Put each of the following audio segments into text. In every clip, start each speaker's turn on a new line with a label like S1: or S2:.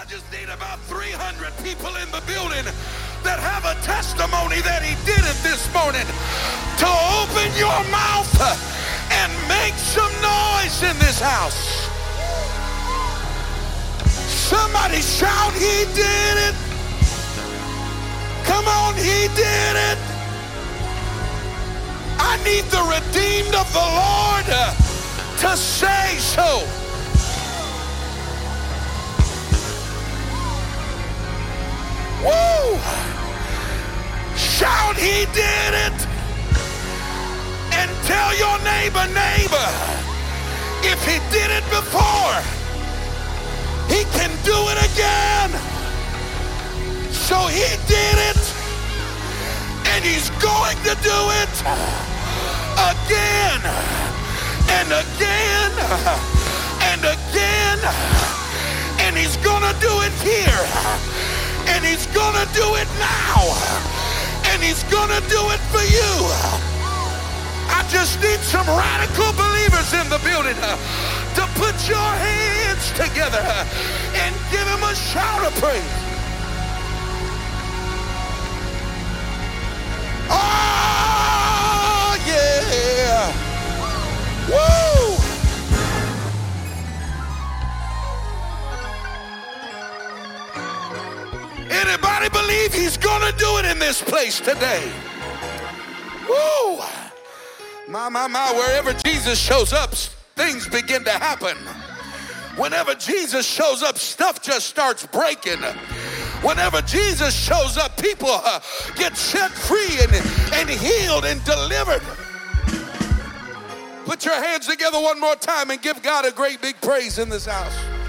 S1: I just need about 300 people in the building that have a testimony that he did it this morning to open your mouth and make some noise in this house. Somebody shout, he did it. Come on, he did it. I need the redeemed of the Lord to say so. Woo! Shout, he did it. And tell your neighbor, neighbor, if he did it before, he can do it again. So he did it, and he's going to do it again and again and again. And he's going to do it here and he's gonna do it now. And he's gonna do it for you. I just need some radical believers in the building uh, to put your hands together uh, and give him a shout of praise. Oh, yeah. Woo! Anybody believe he's gonna do it in this place today? Woo! My, my, my, wherever Jesus shows up, things begin to happen. Whenever Jesus shows up, stuff just starts breaking. Whenever Jesus shows up, people uh, get set free and, and healed and delivered. Put your hands together one more time and give God a great big praise in this house.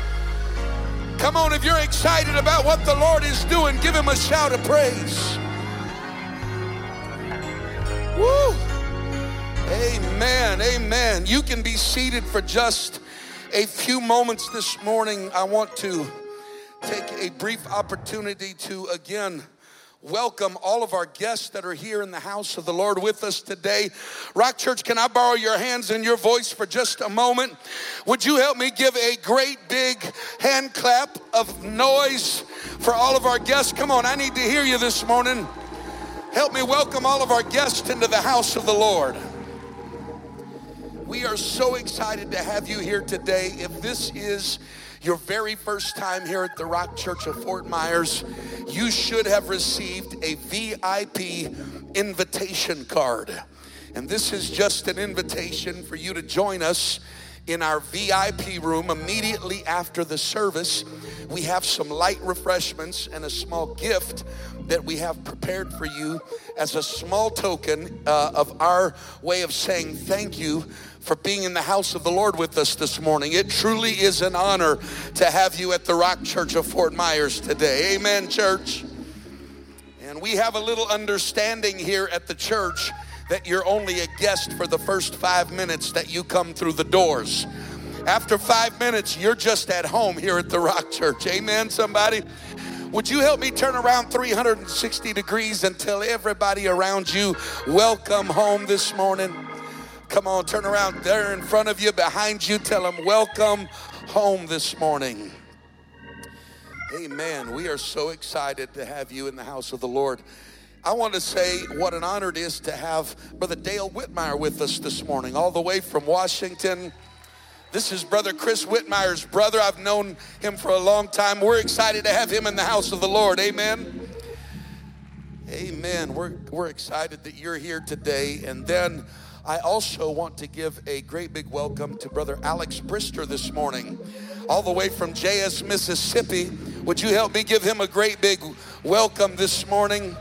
S1: Come on, if you're excited about what the Lord is doing, give him a shout of praise. Woo! Amen, amen. You can be seated for just a few moments this morning. I want to take a brief opportunity to again welcome all of our guests that are here in the house of the Lord with us today. Rock Church, can I borrow your hands and your voice for just a moment? Would you help me give a great big hand clap of noise for all of our guests? Come on, I need to hear you this morning. Help me welcome all of our guests into the house of the Lord. We are so excited to have you here today. If this is your very first time here at the Rock Church of Fort Myers, you should have received a VIP invitation card. And this is just an invitation for you to join us in our VIP room immediately after the service. We have some light refreshments and a small gift that we have prepared for you as a small token uh, of our way of saying thank you for being in the house of the Lord with us this morning. It truly is an honor to have you at the Rock Church of Fort Myers today. Amen, church. And we have a little understanding here at the church that you're only a guest for the first five minutes that you come through the doors. After five minutes, you're just at home here at the Rock Church. Amen, somebody? Would you help me turn around 360 degrees and tell everybody around you, welcome home this morning? Come on, turn around there in front of you, behind you. Tell them, Welcome home this morning. Amen. We are so excited to have you in the house of the Lord. I want to say what an honor it is to have Brother Dale Whitmire with us this morning, all the way from Washington. This is Brother Chris Whitmire's brother. I've known him for a long time. We're excited to have him in the house of the Lord. Amen. Amen. We're, we're excited that you're here today. And then I also want to give a great big welcome to Brother Alex Brister this morning, all the way from JS, Mississippi. Would you help me give him a great big welcome this morning?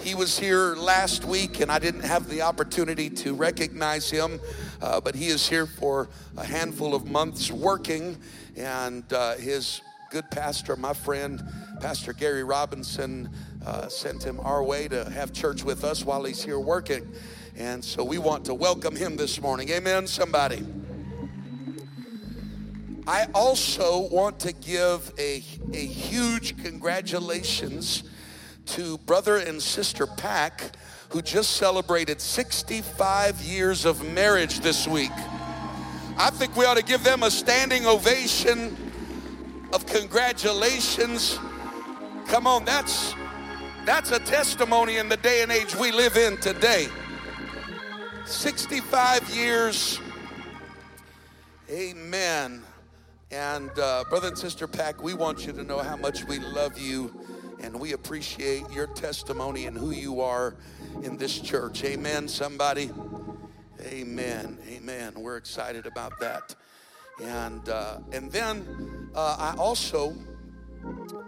S1: He was here last week, and I didn't have the opportunity to recognize him, uh, but he is here for a handful of months working, and uh, his good pastor, my friend, Pastor Gary Robinson, uh, sent him our way to have church with us while he's here working. And so we want to welcome him this morning. Amen, somebody. I also want to give a, a huge congratulations to brother and sister Pack, who just celebrated 65 years of marriage this week. I think we ought to give them a standing ovation of congratulations. Come on, that's that's a testimony in the day and age we live in today. 65 years. Amen. And uh, brother and sister Pack, we want you to know how much we love you and we appreciate your testimony and who you are in this church. Amen, somebody. Amen. Amen. We're excited about that. And uh, and then uh, I also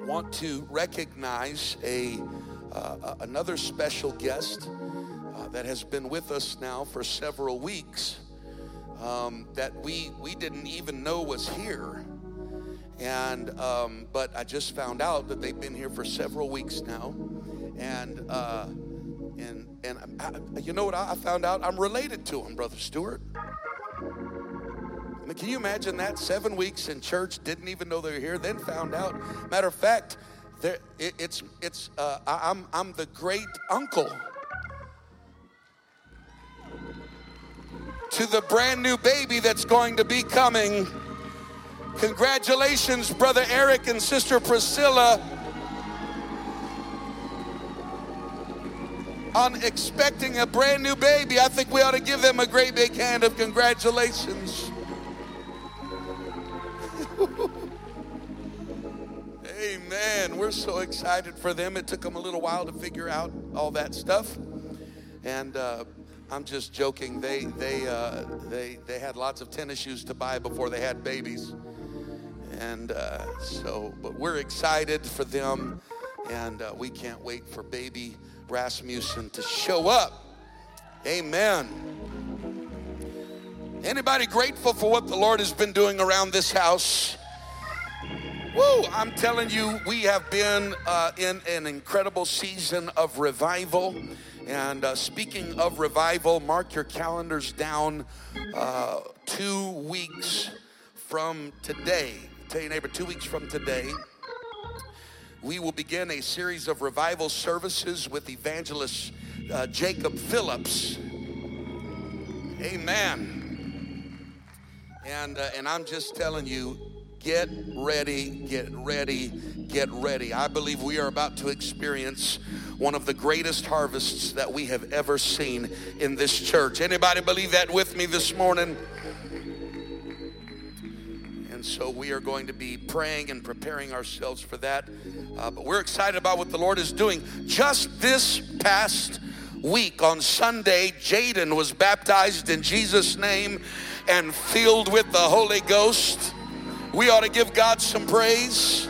S1: want to recognize a uh, another special guest that has been with us now for several weeks um, that we we didn't even know was here. And um, but I just found out that they've been here for several weeks now, and uh, and and I, you know what I found out? I'm related to him, brother Stewart. I mean, can you imagine that? Seven weeks in church, didn't even know they were here, then found out. Matter of fact, there, it, it's, it's, uh, I, I'm, I'm the great uncle to the brand new baby that's going to be coming. Congratulations, Brother Eric and Sister Priscilla, on expecting a brand new baby. I think we ought to give them a great big hand of congratulations. Amen. We're so excited for them. It took them a little while to figure out all that stuff. And uh, I'm just joking. They, they, uh, they, they had lots of tennis shoes to buy before they had babies. And uh, so, but we're excited for them. And uh, we can't wait for baby Rasmussen to show up. Amen. Anybody grateful for what the Lord has been doing around this house? Woo, I'm telling you, we have been uh, in an incredible season of revival. And uh, speaking of revival, mark your calendars down uh, two weeks from today. Tell your neighbor, two weeks from today, we will begin a series of revival services with evangelist uh, Jacob Phillips. Amen. And, uh, and I'm just telling you, Get ready, get ready, get ready. I believe we are about to experience one of the greatest harvests that we have ever seen in this church. Anybody believe that with me this morning? And so we are going to be praying and preparing ourselves for that. Uh, but we're excited about what the Lord is doing. Just this past week on Sunday, Jaden was baptized in Jesus' name and filled with the Holy Ghost. We ought to give God some praise.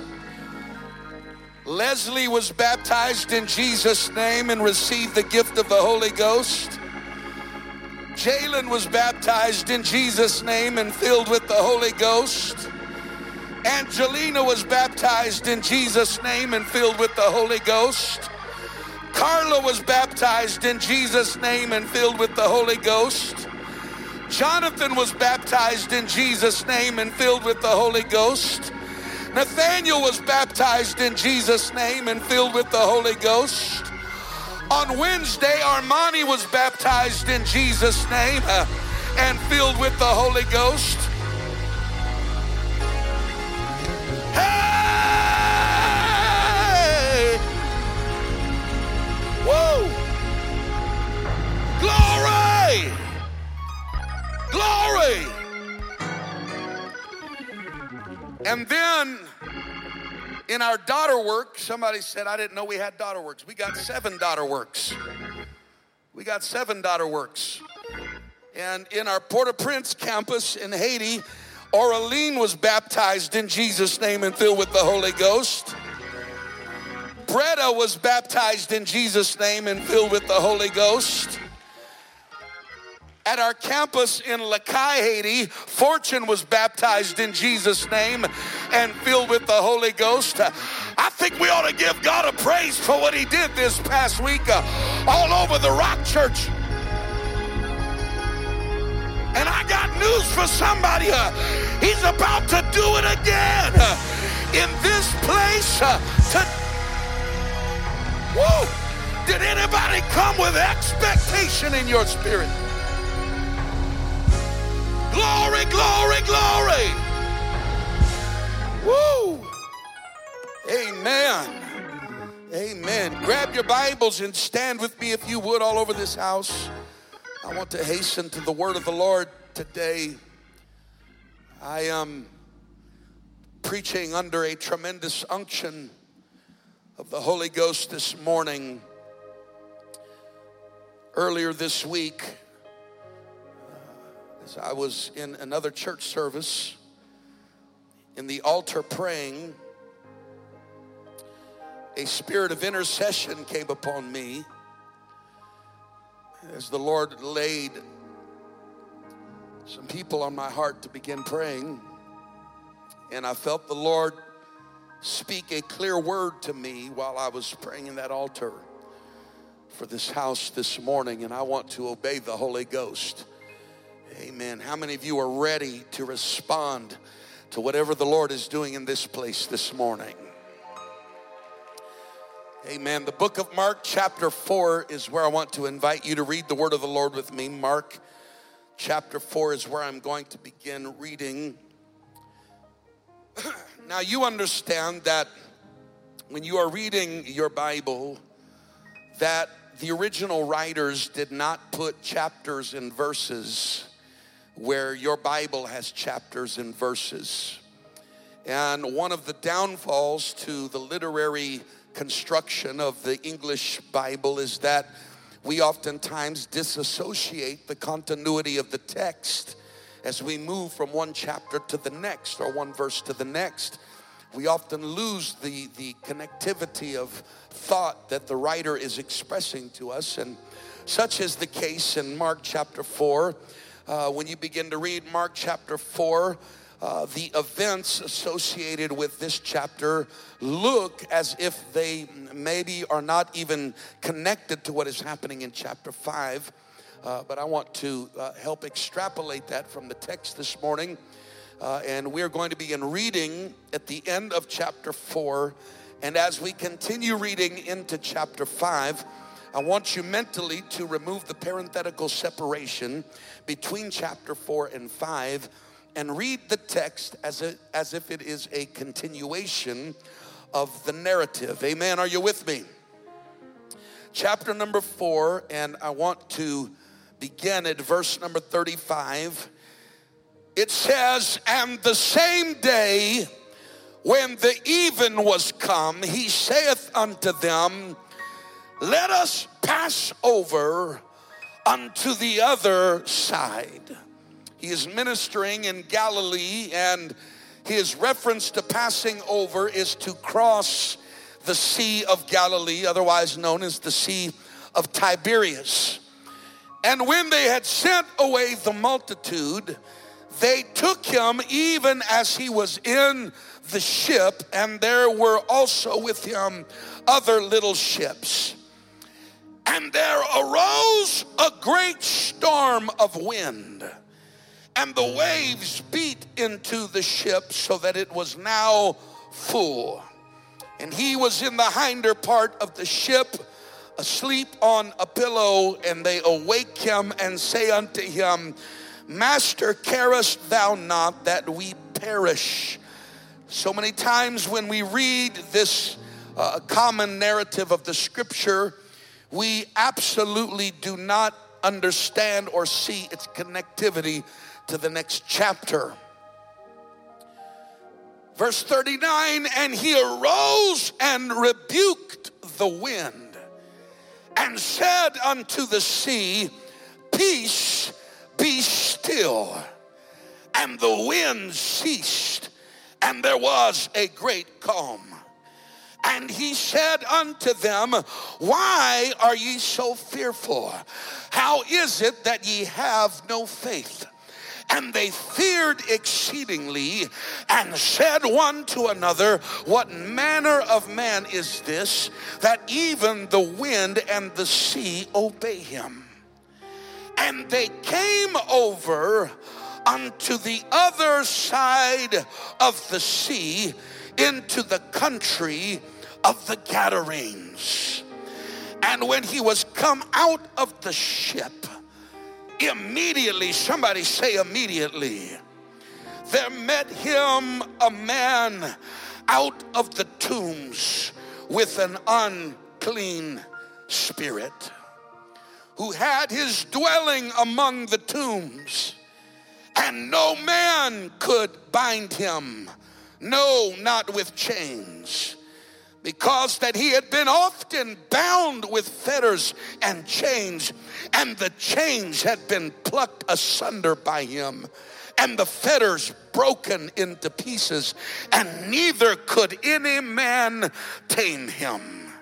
S1: Leslie was baptized in Jesus' name and received the gift of the Holy Ghost. Jalen was baptized in Jesus' name and filled with the Holy Ghost. Angelina was baptized in Jesus' name and filled with the Holy Ghost. Carla was baptized in Jesus' name and filled with the Holy Ghost. Jonathan was baptized in Jesus' name and filled with the Holy Ghost. Nathaniel was baptized in Jesus' name and filled with the Holy Ghost. On Wednesday, Armani was baptized in Jesus' name uh, and filled with the Holy Ghost. Hey! Woo! Glory! Glory! And then in our daughter work, somebody said, I didn't know we had daughter works. We got seven daughter works. We got seven daughter works. And in our Port au Prince campus in Haiti, Aureline was baptized in Jesus' name and filled with the Holy Ghost. Bretta was baptized in Jesus' name and filled with the Holy Ghost. At our campus in Les Cayes, Haiti, Fortune was baptized in Jesus' name and filled with the Holy Ghost. I think we ought to give God a praise for what He did this past week uh, all over the Rock Church. And I got news for somebody. Uh, he's about to do it again uh, in this place. Uh, to, woo! Did anybody come with expectation in your spirit? Glory, glory, glory. Woo. Amen. Amen. Grab your Bibles and stand with me if you would all over this house. I want to hasten to the word of the Lord today. I am preaching under a tremendous unction of the Holy Ghost this morning. Earlier this week, as I was in another church service, in the altar praying, a spirit of intercession came upon me as the Lord laid some people on my heart to begin praying. And I felt the Lord speak a clear word to me while I was praying in that altar for this house this morning. And I want to obey the Holy Ghost. Amen. How many of you are ready to respond to whatever the Lord is doing in this place this morning? Amen. The book of Mark, chapter 4, is where I want to invite you to read the word of the Lord with me. Mark, chapter 4, is where I'm going to begin reading. now, you understand that when you are reading your Bible, that the original writers did not put chapters and verses where your Bible has chapters and verses. And one of the downfalls to the literary construction of the English Bible is that we oftentimes disassociate the continuity of the text as we move from one chapter to the next or one verse to the next. We often lose the, the connectivity of thought that the writer is expressing to us, and such is the case in Mark chapter 4. Uh, when you begin to read Mark chapter 4, uh, the events associated with this chapter look as if they maybe are not even connected to what is happening in chapter 5. Uh, but I want to uh, help extrapolate that from the text this morning. Uh, and we're going to begin reading at the end of chapter 4. And as we continue reading into chapter 5, I want you mentally to remove the parenthetical separation between chapter 4 and 5 and read the text as, a, as if it is a continuation of the narrative. Amen. Are you with me? Chapter number four, and I want to begin at verse number 35. It says, And the same day when the even was come, he saith unto them, Let us pass over unto the other side. He is ministering in Galilee, and his reference to passing over is to cross the Sea of Galilee, otherwise known as the Sea of Tiberias. And when they had sent away the multitude, they took him even as he was in the ship, and there were also with him other little ships. And there arose a great storm of wind and the waves beat into the ship so that it was now full. And he was in the hinder part of the ship, asleep on a pillow, and they awake him and say unto him, Master, carest thou not that we perish? So many times when we read this uh, common narrative of the scripture, we absolutely do not understand or see its connectivity to the next chapter. Verse 39 And he arose and rebuked the wind and said unto the sea, Peace, be still. And the wind ceased, and there was a great calm. And he said unto them, Why are ye so fearful? How is it that ye have no faith? And they feared exceedingly and said one to another, What manner of man is this that even the wind and the sea obey him? And they came over unto the other side of the sea into the country of the Gadarenes. And when he was come out of the ship, Immediately, somebody say immediately, there met him a man out of the tombs with an unclean spirit who had his dwelling among the tombs, and no man could bind him, no, not with chains, because that he had been often bound with fetters and chains, and the chains had been plucked asunder by him and the fetters broken into pieces, and neither could any man tame him.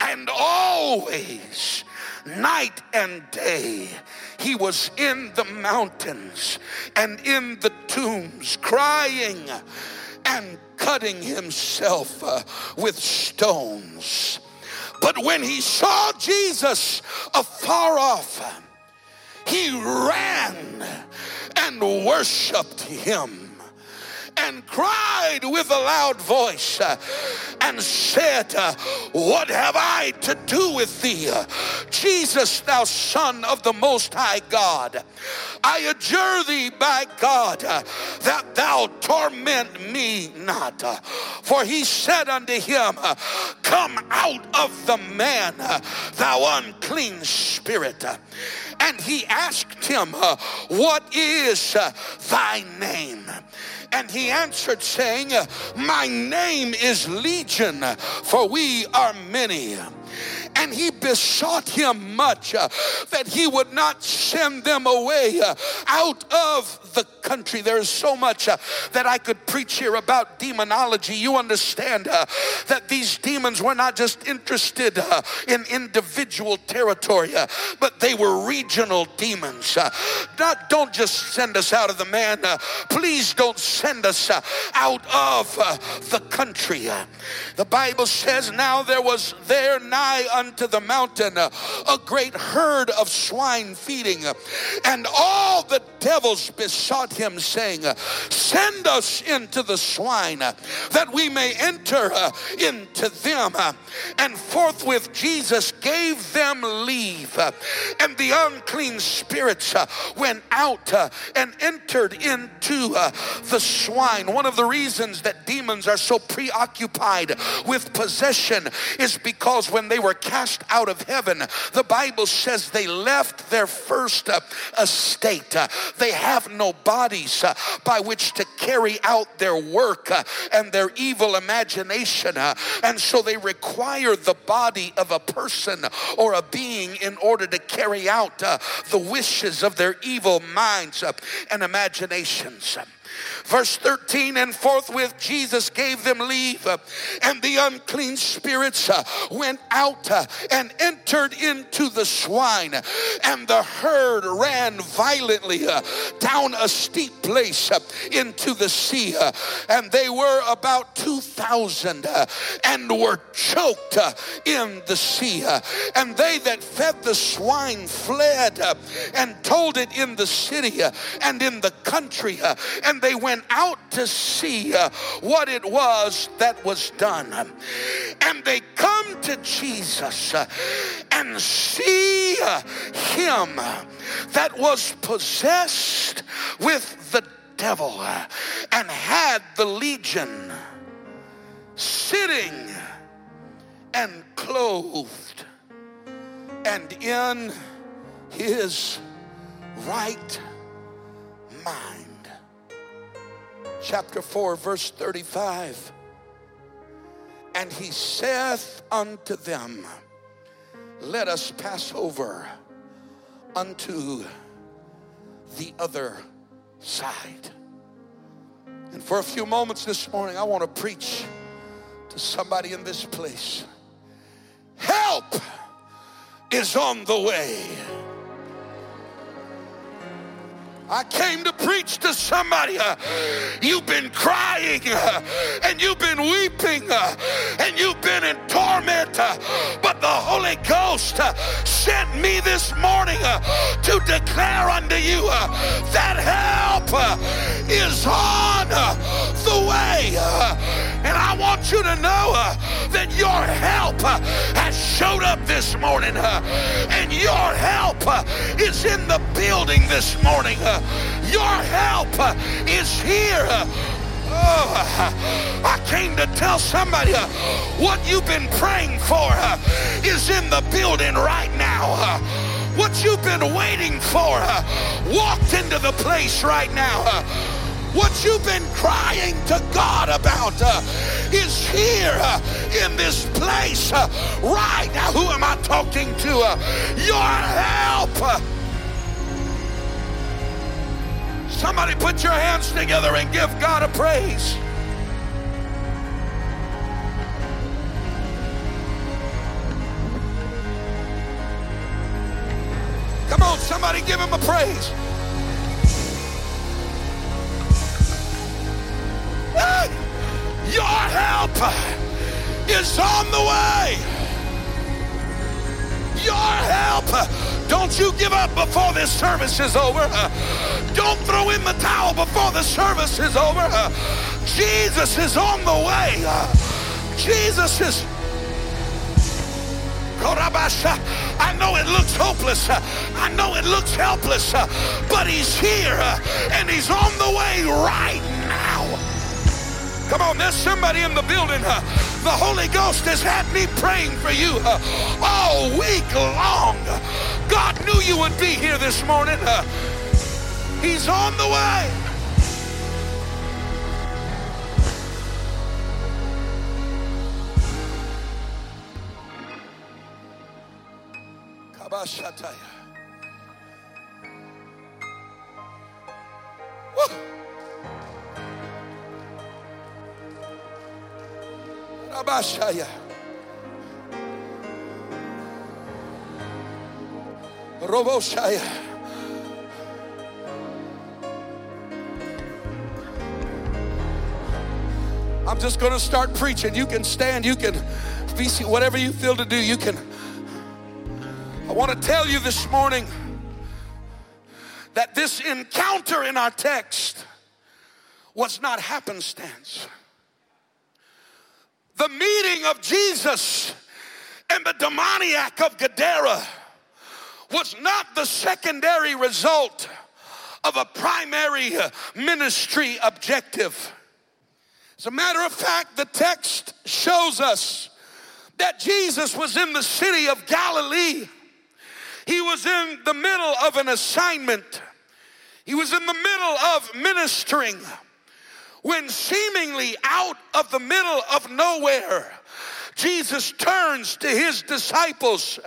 S1: And always, night and day, he was in the mountains and in the tombs, crying and cutting himself uh, with stones. But when he saw Jesus afar off, he ran and worshiped him and cried with a loud voice uh, and said, uh, What have I to do with thee, Jesus, thou Son of the Most High God? I adjure thee by God uh, that thou torment me not. For he said unto him, Come out of the man, thou unclean spirit. And he asked him, What is thy name? And he answered, saying, My name is Legion, for we are many and he besought him much uh, that he would not send them away uh, out of the country. There is so much uh, that I could preach here about demonology. You understand uh, that these demons were not just interested uh, in individual territory, uh, but they were regional demons. Not, don't just send us out of the man. please don't send us out of the country. the Bible says, Now there was there nigh unto the mountain a great herd of swine feeding, and all the devils besought him, saying, Send us into the swine that we may enter uh, into them. And forthwith Jesus gave them leave, and the unclean spirits uh, went out uh, and entered into the swine. One of the reasons that demons are so preoccupied with possession is because when they were cast out of heaven, the Bible says they left their first estate. They have no bodies uh, by which to carry out their work uh, and their evil imagination. Uh, and so they require the body of a person or a being in order to carry out the wishes of their evil minds and imaginations. Verse 13, and forthwith Jesus gave them leave, uh, and the unclean spirits uh, went out uh, and entered into the swine, and the herd ran violently uh, down a steep place uh, into the sea, uh, and they were about 2,000 and were choked in the sea. And they that fed the swine fled and told it in the city and in the country, and they went out to see uh, what it was that was done. And they come to Jesus uh, and see uh, him that was possessed with the devil and had the legion sitting and clothed and in his right mind chapter 4, verse 35. And he saith unto them, Let us pass over unto the other side. And for a few moments this morning, I want to preach to somebody in this place. Help is on the way. I came to preach to somebody. Uh, you've been crying uh, and you've been weeping uh, and you've been in torment, uh, but the Holy Ghost uh, sent me this morning uh, to declare unto you that help is on the way. And I want you to know uh, that your help uh, has showed up this morning uh, and your help is in the building this morning. Your help is here Oh, I came to tell somebody uh, what you've been praying for uh, is in the building right now. Uh, what you've been waiting for walked into the place right now. What you've been crying to God about uh, is here uh, in this place uh, right now. Who am I talking to? Your help. Somebody put your hands together and give God a praise. Come on, somebody give him a praise. Your help is on the way. Your help don't you give up before this service is over. Don't throw in the towel before the service is over. Jesus is on the way. Jesus is. I know it looks hopeless. I know it looks helpless, but he's here and he's on the way right. Come on, there's somebody in the building. The Holy Ghost has had me praying for you all week long. God knew you would be here this morning. Uh, he's on the way. Kabashataya. Woo. Roboshaya. I'm just going to start preaching. You can stand, you can be whatever you feel to do, you can. I want to tell you this morning that this encounter in our text was not happenstance. The meeting of Jesus and the demoniac of Gadara was not the secondary result of a primary ministry objective. As a matter of fact, the text shows us that Jesus was in the city of Galilee. He was in the middle of an assignment. He was in the middle of ministering when seemingly out of the middle of nowhere, Jesus turns to his disciples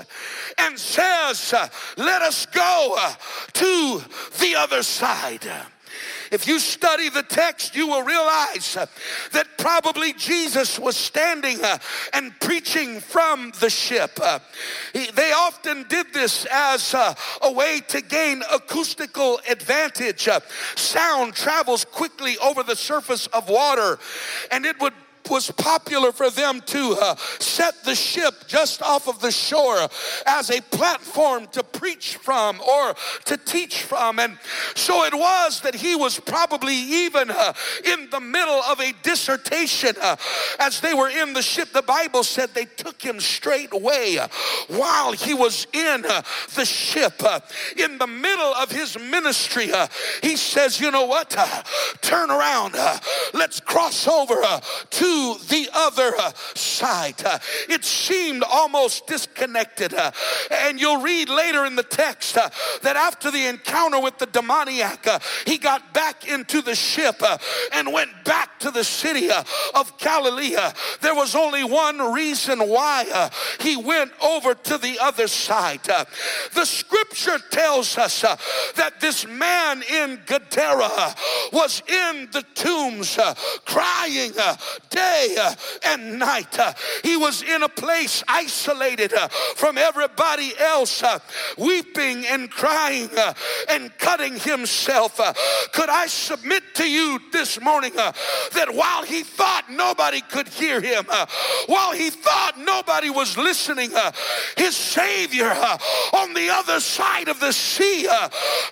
S1: and says, Let us go to the other side. If you study the text, you will realize that probably Jesus was standing uh, and preaching from the ship. Uh, they often did this as uh, a way to gain acoustical advantage. Sound travels quickly over the surface of water, and it would was popular for them to uh, set the ship just off of the shore as a platform to preach from or to teach from. And so it was that he was probably even uh, in the middle of a dissertation uh, as they were in the ship. The Bible said they took him straight away uh, while he was in uh, the ship. Uh, in the middle of his ministry, he says, You know what? turn around. let's cross over to the other uh, side. Uh, it seemed almost disconnected. Uh, and you'll read later in the text uh, that after the encounter with the demoniac, uh, he got back into the ship uh, and went back to the city of Galilee. There was only one reason why he went over to the other side. The scripture tells us that this man in Gadara was in the tombs crying day uh, and night. Uh, he was in a place isolated uh, from everybody else, uh, weeping and crying uh, and cutting himself. Uh, could I submit to you this morning that while he thought nobody could hear him, while he thought nobody was listening, his Savior on the other side of the sea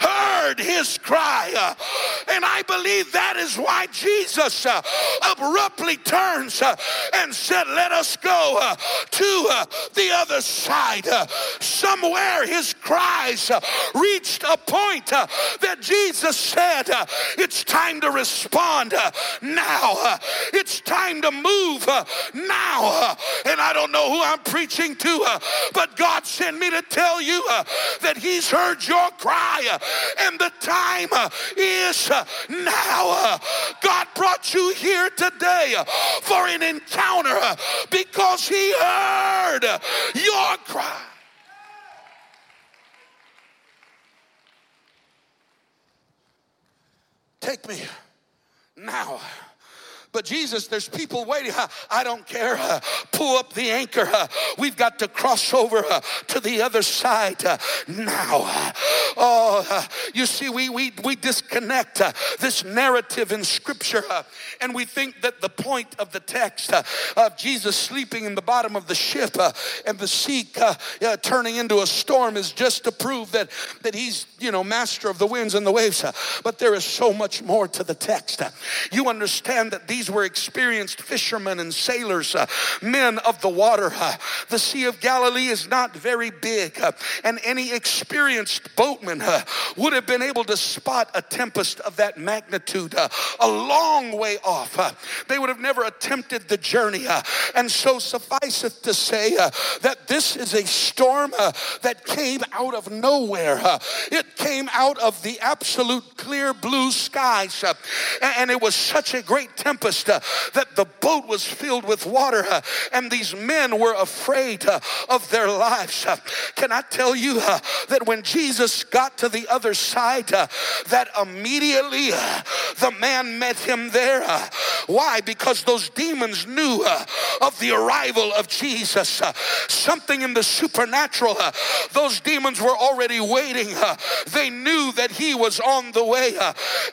S1: heard his cry. And I believe that is why Jesus abruptly turns uh, and said, Let us go uh, to uh, the other side. Uh, somewhere his cries uh, reached a point uh, that Jesus said, uh, It's time to respond now. It's time to move now. And I don't know who I'm preaching to, but God sent me to tell you that He's heard your cry and the time is now. God brought you here today for an encounter because He heard your cry. Take me. But Jesus, there's people waiting. I don't care. Pull up the anchor. We've got to cross over to the other side now. Oh, you see, we, we, we disconnect this narrative in Scripture and we think that the point of the text of Jesus sleeping in the bottom of the ship and the sea turning into a storm is just to prove that, that he's, you know, master of the winds and the waves. But there is so much more to the text. You understand that these these were experienced fishermen and sailors, uh, men of the water. Uh, the Sea of Galilee is not very big, uh, and any experienced boatman uh, would have been able to spot a tempest of that magnitude uh, a long way off. Uh, they would have never attempted the journey. and so sufficeth to say that this is a storm that came out of nowhere. it came out of the absolute clear blue skies. and it was such a great tempest tempest, uh, that the boat was filled with water, uh, and these men were afraid uh, of their lives. Uh, can I tell you uh, that when Jesus got to the other side, uh, that immediately the man met him there? why? Because those demons knew of the arrival of Jesus. something in the supernatural, those demons were already waiting. they knew that he was on the way.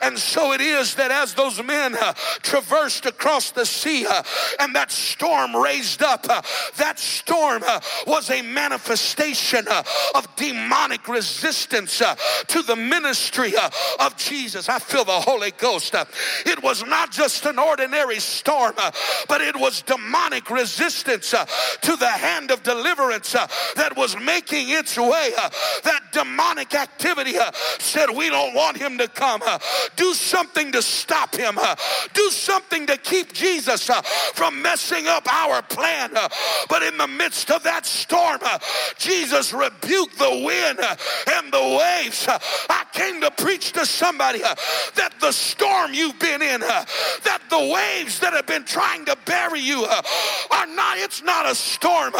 S1: and so it is that as those men traversed burst across the sea uh, and that storm raised up. Uh, that storm uh, was a manifestation uh, of demonic resistance uh, to the ministry uh, of Jesus. I feel the Holy Ghost. it was not just an ordinary storm, but it was demonic resistance to the hand of deliverance that was making its way. that demonic activity said, We don't want him to come. do something to stop him. do something something to keep Jesus uh, from messing up our plan. Uh, but in the midst of that storm, uh, Jesus rebuked the wind uh, and the waves. Uh, I came to preach to somebody uh, that the storm you've been in, that the waves that have been trying to bury you are not, it's not a storm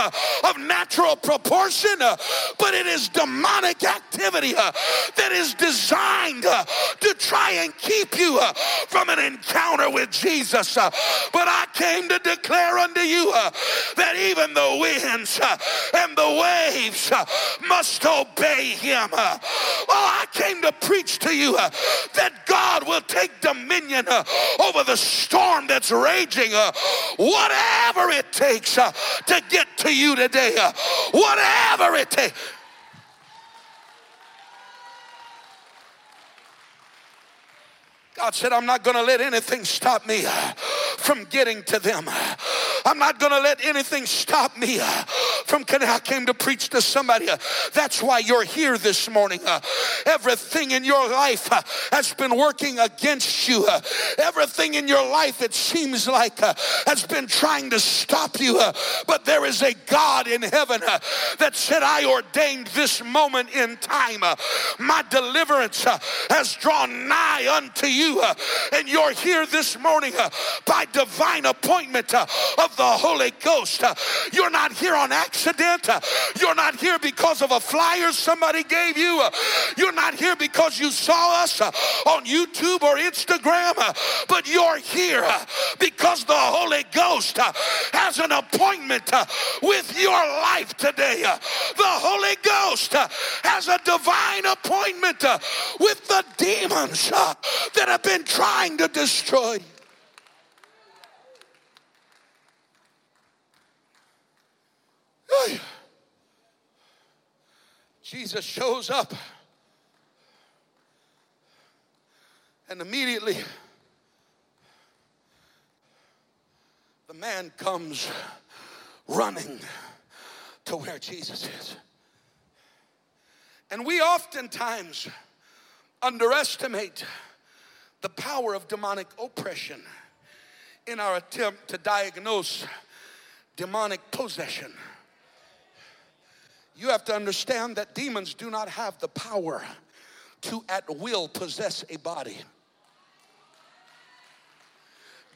S1: of natural proportion, but it is demonic activity that is designed to try and keep you from an encounter with Jesus. Jesus. Uh, but I came to declare unto you uh, that even the winds uh, and the waves uh, must obey him. Uh. Oh, I came to preach to you uh, that God will take dominion over the storm that's raging, whatever it takes to get to you today, whatever it takes. God said, I'm not going to let anything stop me uh, from getting to them. I'm not going to let anything stop me uh, from. I came to preach to somebody. That's why you're here this morning. Everything in your life has been working against you. Everything in your life, it seems like, has been trying to stop you. But there is a God in heaven that said, I ordained this moment in time. My deliverance has drawn nigh unto you and you're here this morning by divine appointment of the Holy Ghost. You're not here on accident. You're not here because of a flyer somebody gave you. You're not here because you saw us on YouTube or Instagram, but you're here because the Holy Ghost has an appointment with your life today. The Holy Ghost has a divine appointment with the demons that have been trying to destroy you. Jesus shows up. And immediately, the man comes running to where Jesus is. And we oftentimes underestimate the power of demonic oppression in our attempt to diagnose demonic possession. You have to understand that demons do not have the power to at will possess a body.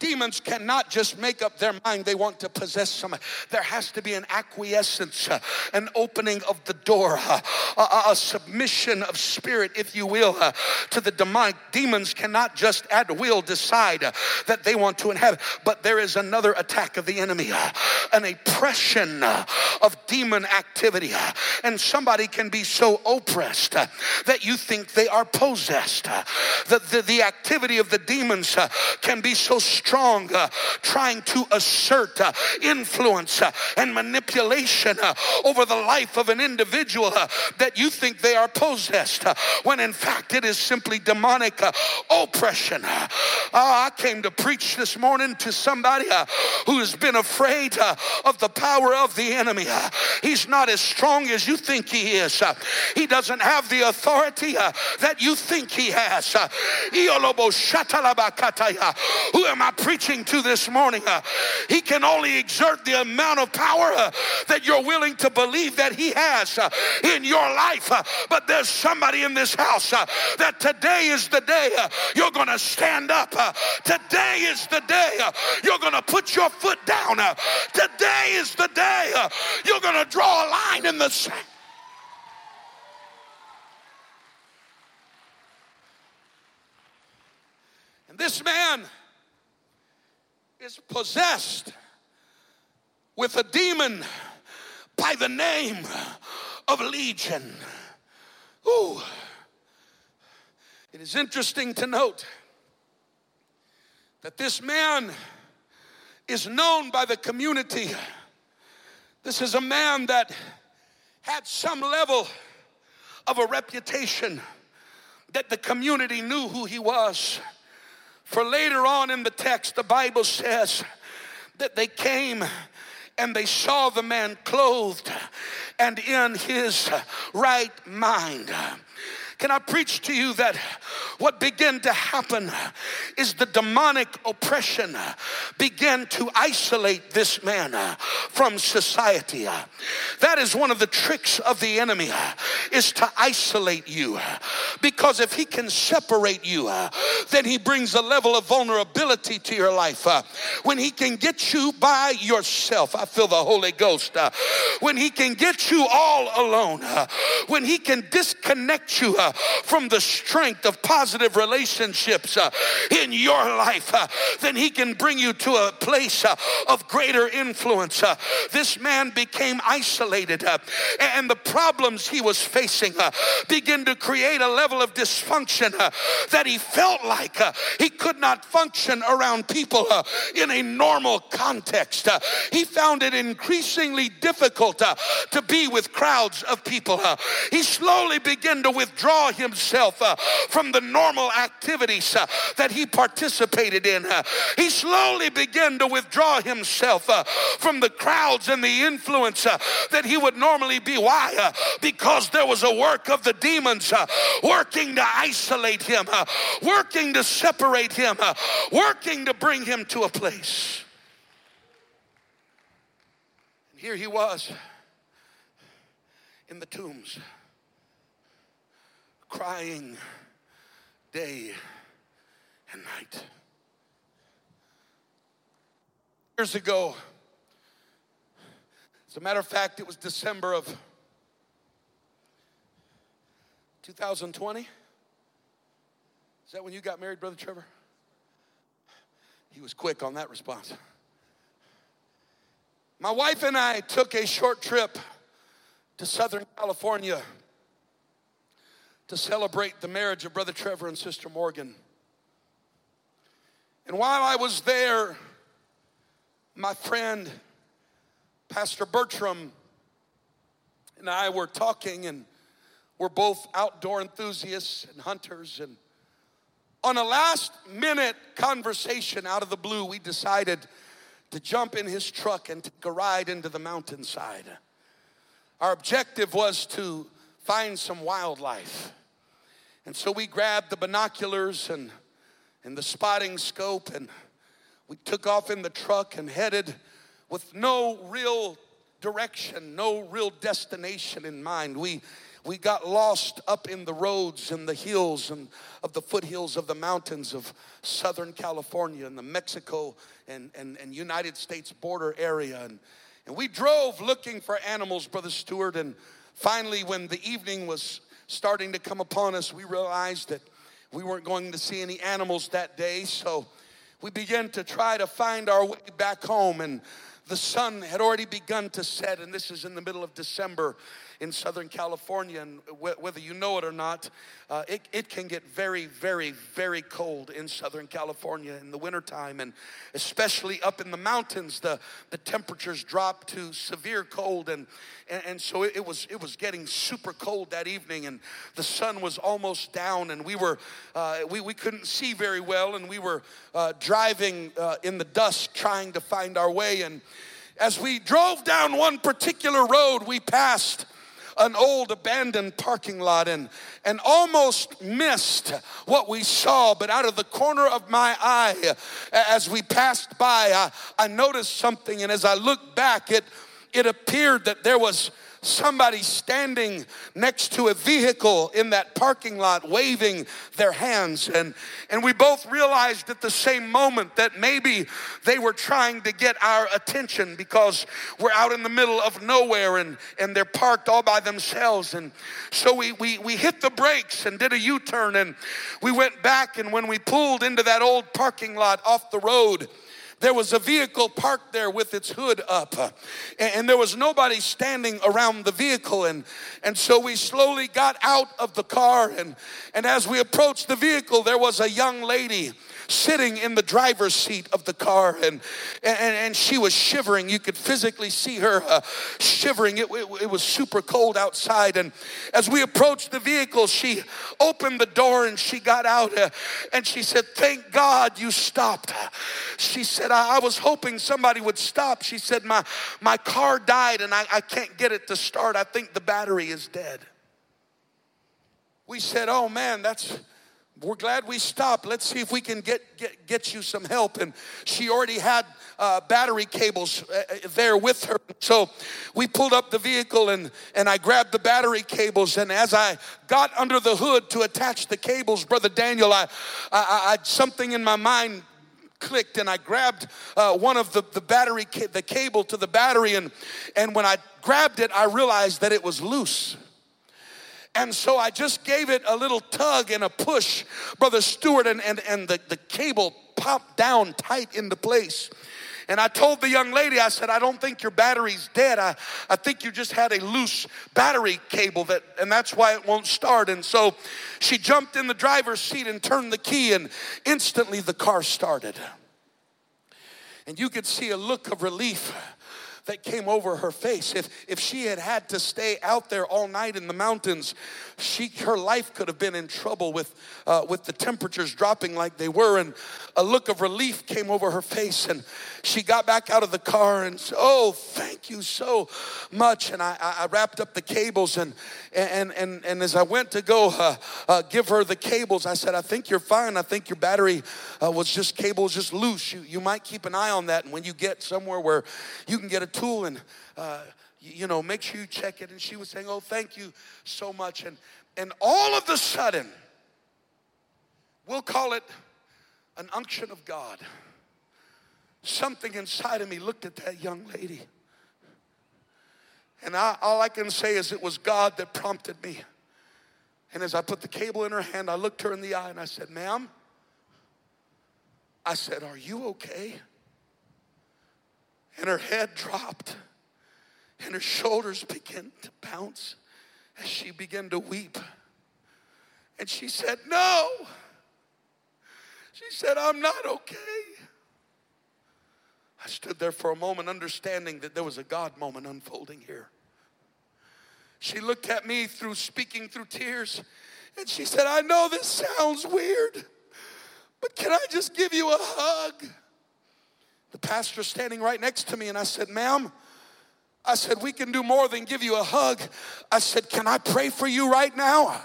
S1: Demons cannot just make up their mind they want to possess somebody. There has to be an acquiescence, uh, an opening of the door, uh, a, submission of spirit, if you will, uh, to the demonic. Demons cannot just at will decide uh, that they want to inhabit, but there is another attack of the enemy, uh, an oppression uh, of demon activity. and somebody can be so oppressed that you think they are possessed. the, the, the activity of the demons can be so strong strong, uh, trying to assert uh, influence uh, and manipulation uh, over the life of an individual uh, that you think they are possessed, uh, when in fact it is simply demonic oppression. Ah, I came to preach this morning to somebody who has been afraid of the power of the enemy. he's not as strong as you think he is. he doesn't have the authority that you think he has. Who am I preaching to this morning. Uh, he can only exert the amount of power uh, that you're willing to believe that He has uh, in your life. Uh, but there's somebody in this house uh, that today is the day uh, you're going to stand up. today is the day you're going to put your foot down. today is the day you're going to draw a line in the sand. And this man is possessed with a demon by the name of Legion. Ooh. It is interesting to note that this man is known by the community. This is a man that had some level of a reputation that the community knew who he was. For later on in the text, the Bible says that they came and they saw the man clothed and in his right mind. Can I preach to you that what began to happen is the demonic oppression began to isolate this man from society. That is one of the tricks of the enemy is to isolate you. Because if he can separate you, then he brings a level of vulnerability to your life. When he can get you by yourself, I feel the Holy Ghost. When he can get you all alone, when he can disconnect you from the strength of positive relationships uh, in your life, uh, then he can bring you to a place uh, of greater influence. Uh, this man became isolated, uh, and the problems he was facing uh, began to create a level of dysfunction that he felt like he could not function around people in a normal context. he found it increasingly difficult to be with crowds of people. he slowly began to withdraw himself uh, from the normal activities uh, that he participated in. Uh, he slowly began to withdraw himself uh, from the crowds and the influence uh, that he would normally be. Why? Uh, because there was a work of the demons working to isolate him, working to separate him, working to bring him to a place. And here he was in the tombs crying day and night. Years ago, as a matter of fact, it was December of 2020. Is that when you got married, Brother Trevor? He was quick on that response. My wife and I took a short trip to Southern California to celebrate the marriage of Brother Trevor and Sister Morgan. And while I was there, my friend, Pastor Bertram, and I were talking, and we're both outdoor enthusiasts and hunters. And on a last minute conversation out of the blue, we decided to jump in his truck and take a ride into the mountainside. Our objective was to find some wildlife. And so we grabbed the binoculars and, and the spotting scope and we took off in the truck and headed with no real direction, no real destination in mind. We we got lost up in the roads and the hills and of the foothills of the mountains of Southern California and the Mexico and, and, and United States border area. And, and we drove looking for animals, Brother Stewart. And finally, when the evening was starting to come upon us, we realized that we weren't going to see any animals that day. So we began to try to find our way back home. And the sun had already begun to set, and this is in the middle of December in Southern California, and whether you know it or not, uh, it, it can get very, very, very cold in Southern California in the wintertime, and especially up in the mountains, the, the temperatures drop to severe cold, and, and, and so it, it, was, it was getting super cold that evening, and the sun was almost down, and we were, uh, we, we couldn't see very well, and we were uh, driving uh, in the dust trying to find our way, and as we drove down one particular road, we passed an old abandoned parking lot and, and almost missed what we saw. But out of the corner of my eye, as we passed by, I, I noticed something. And as I looked back, it, it appeared that there was somebody standing next to a vehicle in that parking lot waving their hands. And, and we both realized at the same moment that maybe they were trying to get our attention because we're out in the middle of nowhere and, and they're parked all by themselves. And so we, we, we hit the brakes and did a U turn and we went back. And when we pulled into that old parking lot off the road, there was a vehicle parked there with its hood up, and there was nobody standing around the vehicle. And, and so we slowly got out of the car, and, and as we approached the vehicle, there was a young lady sitting in the driver's seat of the car and, and, and she was shivering. You could physically see her uh, shivering. It, it, it, was super cold outside. And as we approached the vehicle, she opened the door and she got out uh, and she said, Thank God you stopped. She said, I, I, was hoping somebody would stop. She said, My, my car died and I, I can't get it to start. I think the battery is dead. We said, Oh man, that's we're glad we stopped. Let's see if we can get, get, get you some help. And she already had uh, battery cables uh, uh, there with her. So we pulled up the vehicle and, and I grabbed the battery cables. And as I got under the hood to attach the cables, Brother Daniel, I, I, I something in my mind clicked and I grabbed uh, one of the, the battery, ca- the cable to the battery. And, and when I grabbed it, I realized that it was loose. And so I just gave it a little tug and a push, Brother Stewart, and, and, and the, the cable popped down tight into place. And I told the young lady, I said, I don't think your battery's dead. I, I think you just had a loose battery cable that, and that's why it won't start. And so she jumped in the driver's seat and turned the key, and instantly the car started. And you could see a look of relief that came over her face. If, if she had had to stay out there all night in the mountains, she, her life could have been in trouble with, uh, with the temperatures dropping like they were. And a look of relief came over her face. And she got back out of the car and said, Oh, thank you so much. And I, I wrapped up the cables. And, and, and, and as I went to go uh, uh, give her the cables, I said, I think you're fine. I think your battery uh, was just cables just loose. You, you might keep an eye on that. And when you get somewhere where you can get a tool and uh, you know, make sure you check it. And she was saying, Oh, thank you so much. And, and all of the sudden, we'll call it an unction of God. Something inside of me looked at that young lady. And I, all I can say is it was God that prompted me. And as I put the cable in her hand, I looked her in the eye and I said, Ma'am, I said, Are you okay? And her head dropped and her shoulders began to bounce as she began to weep. And she said, No. She said, I'm not okay. I stood there for a moment, understanding that there was a God moment unfolding here. She looked at me through speaking through tears, and she said, I know this sounds weird, but can I just give you a hug? The pastor standing right next to me, and I said, Ma'am, I said, We can do more than give you a hug. I said, Can I pray for you right now?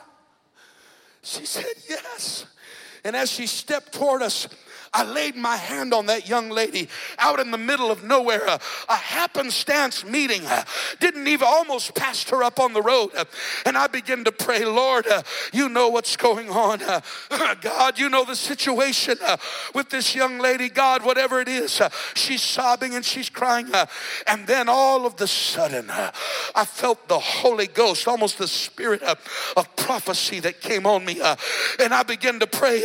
S1: She said, Yes. And as she stepped toward us, I laid my hand on that young lady out in the middle of nowhere, a, happenstance meeting. Uh, didn't even almost passed her up on the road. Uh, and I began to pray, Lord, uh, you know what's going on. Uh, God, you know the situation uh, with this young lady. God, whatever it is, she's sobbing and she's crying. and then all of the sudden, I felt the Holy Ghost, almost the spirit of, of prophecy that came on me. and I began to pray.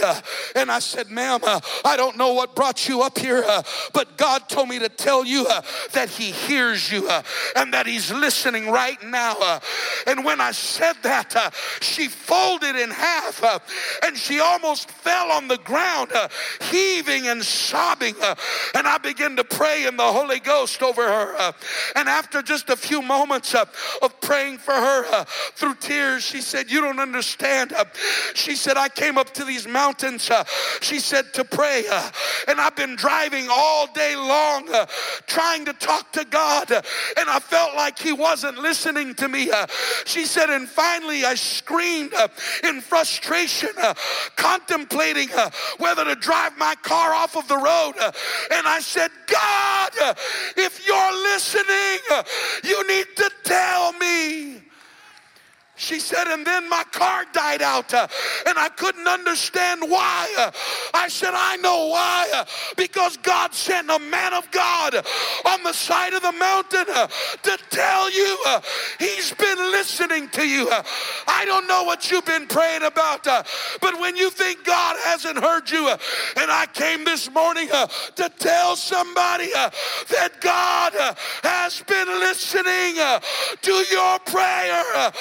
S1: and I said, Ma'am, I don't know what brought you up here, uh, but God told me to tell you uh, that He hears you uh, and that He's listening right now. Uh. and when I said that, uh, she folded in half uh, and she almost fell on the ground, heaving and sobbing. and I began to pray in the Holy Ghost over her. and after just a few moments of praying for her through tears, she said, You don't understand. she said, I came up to these mountains, she said, to pray and I've been driving all day long uh, trying to talk to God, uh, and I felt like He wasn't listening to me. Uh, she said, and finally I screamed in frustration, contemplating whether to drive my car off of the road. and I said, God, if you're listening, you need to tell me. She said, and then my car died out uh, and I couldn't understand why. Uh, I said, I know why. Uh, because God sent a man of God on the side of the mountain uh, to tell you uh, he's been listening to you. Uh, I don't know what you've been praying about, uh, but when you think God hasn't heard you, and I came this morning to tell somebody that God has been listening to your prayer.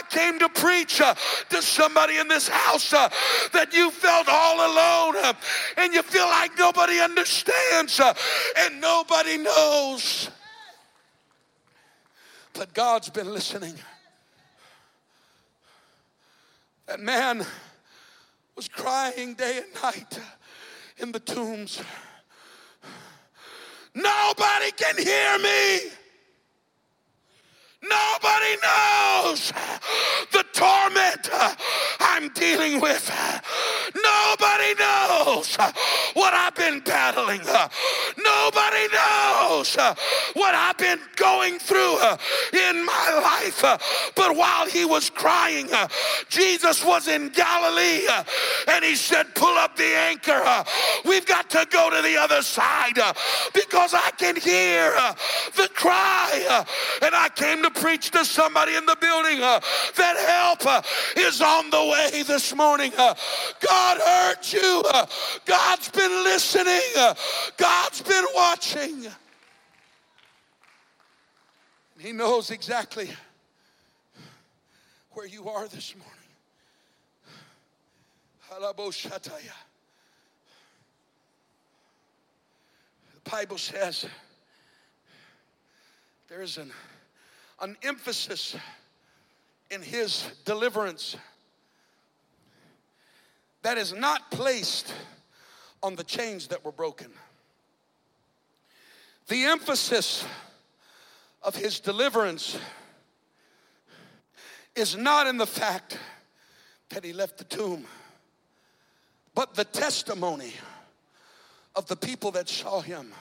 S1: I came to preach uh, to somebody in this house uh, that you felt all alone uh, and you feel like nobody understands uh, and nobody knows. But God's been listening. That man was crying day and night in the tombs. Nobody can hear me. Nobody knows the torment I'm dealing with. Nobody knows what I've been battling. Nobody knows what I've been going through in my life. But while he was crying, Jesus was in Galilee and he said, Pull up the anchor. We've got to go to the other side because I can hear the cry. And I came to preach to somebody in the building uh, that help uh, is on the way this morning. Uh, God heard you. Uh, God's been listening. Uh, God's been watching. He knows exactly where you are this morning. The Bible says there's an an emphasis in his deliverance that is not placed on the chains that were broken. The emphasis of his deliverance is not in the fact that he left the tomb, but the testimony of the people that saw him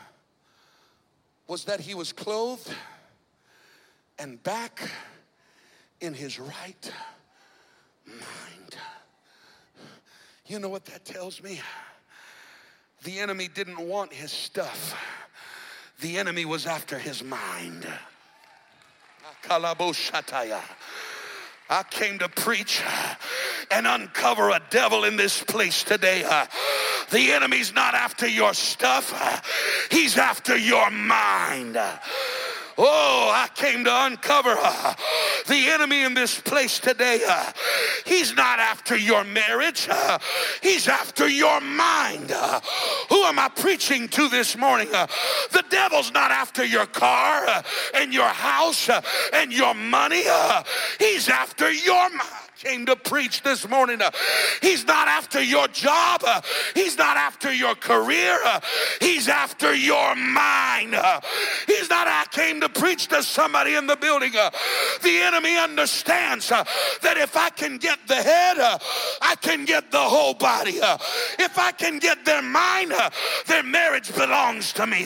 S1: was that he was clothed and back in his right mind. You know what that tells me? The enemy didn't want his stuff. The enemy was after his mind. I came to preach and uncover a devil in this place today. The enemy's not after your stuff, he's after your mind. Oh, I came to uncover the enemy in this place today, uh, he's not after your marriage, uh, he's after your mind. Uh, who am I preaching to this morning? Uh, the devil's not after your car uh, and your house uh, and your money, he's after your mind I came to preach this morning. Uh, he's not after your job. Uh, he's not after your career. Uh, he's after your mind. He's not, I came to preach to somebody in the building. The enemy understands uh, that if I can get the head, uh, I can get the whole body. Uh. if I can get their mind, uh, their marriage belongs to me.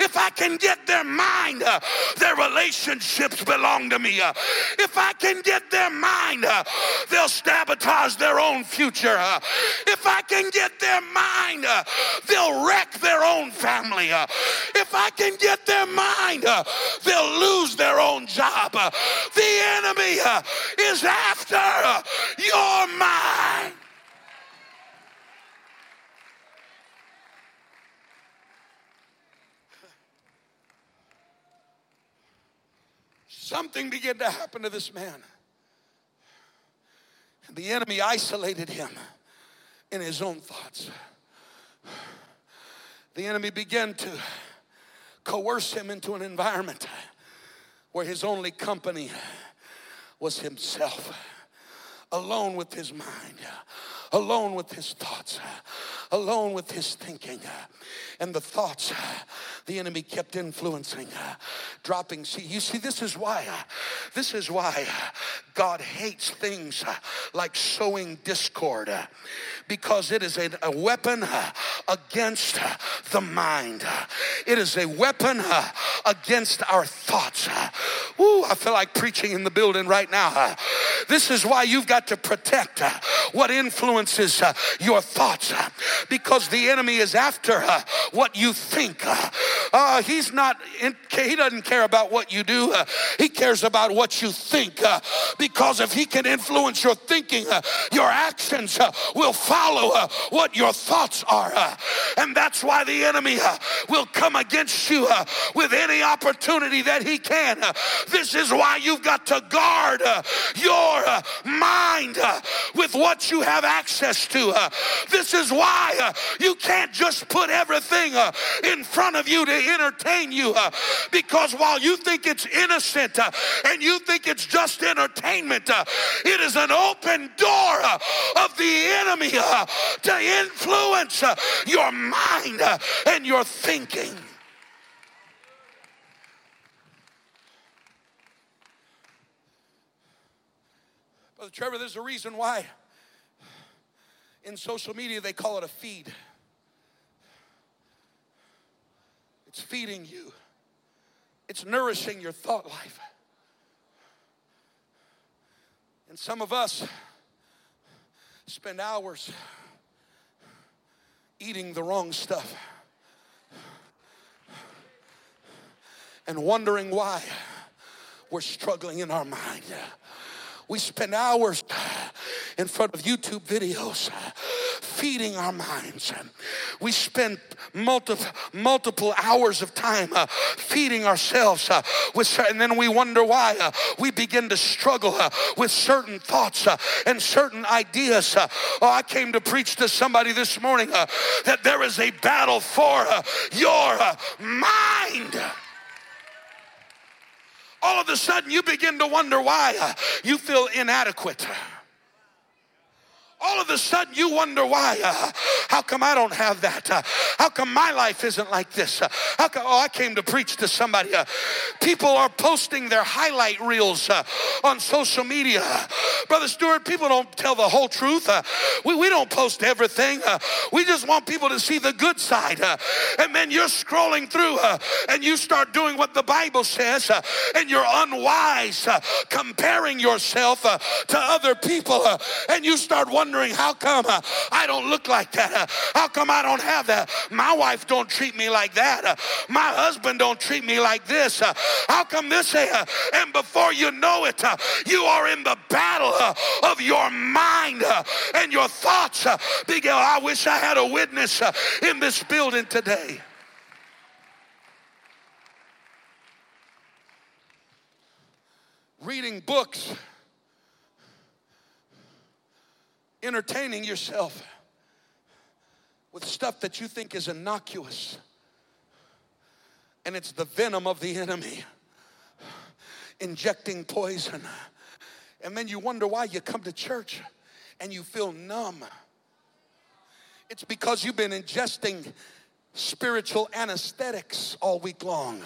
S1: if I can get their mind, their relationships belong to me. if I can get their mind, they'll sabotage their own future. Uh, if I can get their mind, uh, they'll wreck their own family. Uh, if I can get their mind, they'll lose their own job. The enemy uh, is after uh, your mind. Something began to happen to this man. The enemy isolated him in his own thoughts. The enemy began to coerce him into an environment where his only company was himself, alone with his mind, alone with his thoughts, alone with his thinking. And the thoughts the enemy kept influencing, dropping. See, you see, this is why, this is why God hates things like sowing discord because it is a, weapon against the mind. It is a weapon against our thoughts. Ooh, I feel like preaching in the building right now. This is why you've got to protect what influences your thoughts because the enemy is after what you think. Uh, he's not, in, he doesn't care about what you do. Uh, he cares about what you think. Uh, because if he can influence your thinking, uh, your actions uh, will follow uh, what your thoughts are. and that's why the enemy will come against you with any opportunity that he can. This is why you've got to guard your mind with what you have access to. this is why you can't just put everything in front of you to entertain you uh, because while you think it's innocent uh, and you think it's just entertainment, uh, it is an open door uh, of the enemy uh, to influence uh, your mind and your thinking. Brother Trevor, there's a reason why in social media they call it a feed. It's feeding you, it's nourishing your thought life. And some of us spend hours eating the wrong stuff and wondering why we're struggling in our mind. We spend hours in front of YouTube videos feeding our minds. We spend multiple, multiple hours of time uh, feeding ourselves uh, with, and then we wonder why uh, we begin to struggle uh, with certain thoughts uh, and certain ideas. Uh. oh, I came to preach to somebody this morning that there is a battle for your mind all of a sudden you begin to wonder why you feel inadequate all of a sudden you wonder why. Uh, how come I don't have that? Uh, how come my life isn't like this? Uh, how come, oh, I came to preach to somebody. Uh, people are posting their highlight reels uh, on social media. Brother Stewart, people don't tell the whole truth. Uh, we, we don't post everything. we just want people to see the good side. and then you're scrolling through and you start doing what the Bible says and you're unwise comparing yourself to other people and you start wondering how come I don't look like that? Uh, how come I don't have that? My wife don't treat me like that. Uh, my husband don't treat me like this. Uh, how come this? Uh, and before you know it, uh, you are in the battle of your mind and your thoughts. Big L, I wish I had a witness in this building today. reading books, entertaining yourself with stuff that you think is innocuous. And it's the venom of the enemy injecting poison. And then you wonder why you come to church and you feel numb. It's because you've been ingesting spiritual anesthetics all week long.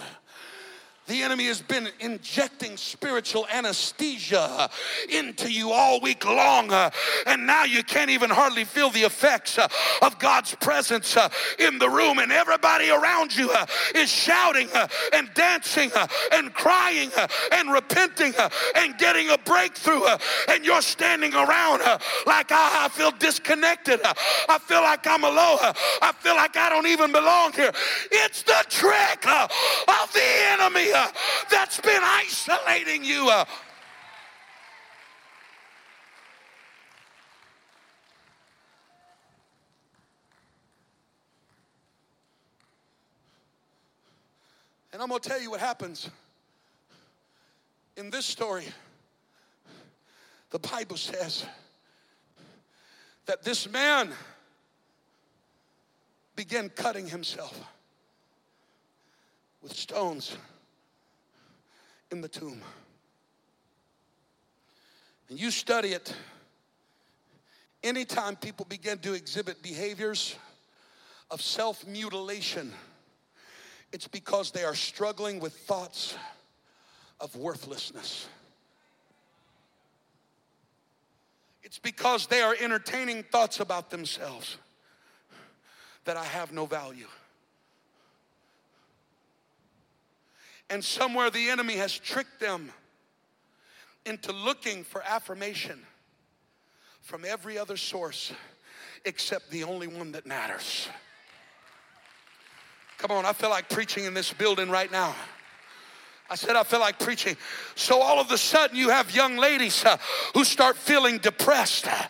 S1: The enemy has been injecting spiritual anesthesia into you all week long, uh, and now you can't even hardly feel the effects uh, of God's presence uh, in the room, and everybody around you uh, is shouting uh, and dancing uh, and crying and repenting and getting a breakthrough, and you're standing around like I, I, feel disconnected. I feel like I'm alone. I feel like I don't even belong here. It's the trick of the enemy uh, that's been isolating you. Uh. And I'm going to tell you what happens in this story. The Bible says that this man began cutting himself with stones in the tomb. And you study it, anytime people begin to exhibit behaviors of self mutilation, it's because they are struggling with thoughts of worthlessness. It's because they are entertaining thoughts about themselves that I have no value. And somewhere the enemy has tricked them into looking for affirmation from every other source except the only one that matters. Come on, I feel like preaching in this building right now. I said, I feel like preaching. So all of a sudden, you have young ladies uh, who start feeling depressed uh,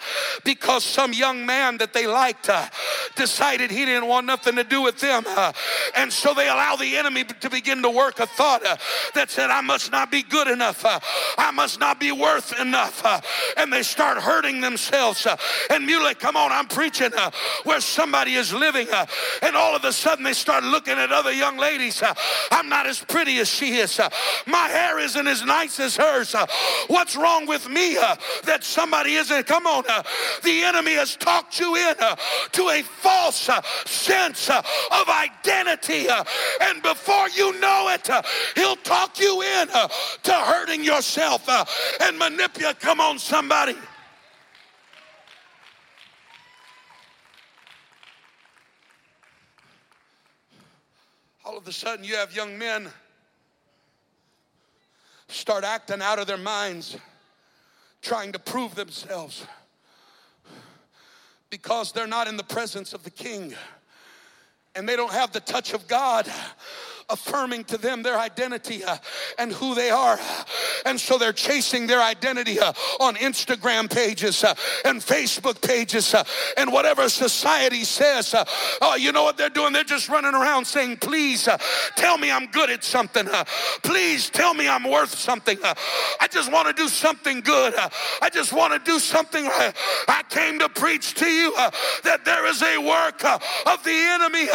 S1: because some young man that they liked uh, decided he didn't want nothing to do with them. Uh, and so they allow the enemy to begin to work a thought uh, that said, I must not be good enough. Uh, I must not be worth enough. and they start hurting themselves. and mutilate, come on, I'm preaching where somebody is living. and all of a sudden, they start looking at other young ladies. I'm not as pretty as she is. My hair isn't as nice as hers. Uh, what's wrong with me uh, that somebody isn't? Come on. Uh, the enemy has talked you in uh, to a false uh, sense uh, of identity. And before you know it, he'll talk you in to hurting yourself and manipulate. Come on, somebody. all of a sudden you have young men start acting out of their minds, trying to prove themselves. Because they're not in the presence of the king and they don't have the touch of God affirming to them their identity uh, and who they are. And so they're chasing their identity uh, on Instagram pages uh, and Facebook pages uh, and whatever society says. Uh, oh, you know what they're doing? They're just running around saying, Please uh, tell me I'm good at something. please tell me I'm worth something. I just want to do something good. I just want to do something. I came to preach to you that there is a work of the enemy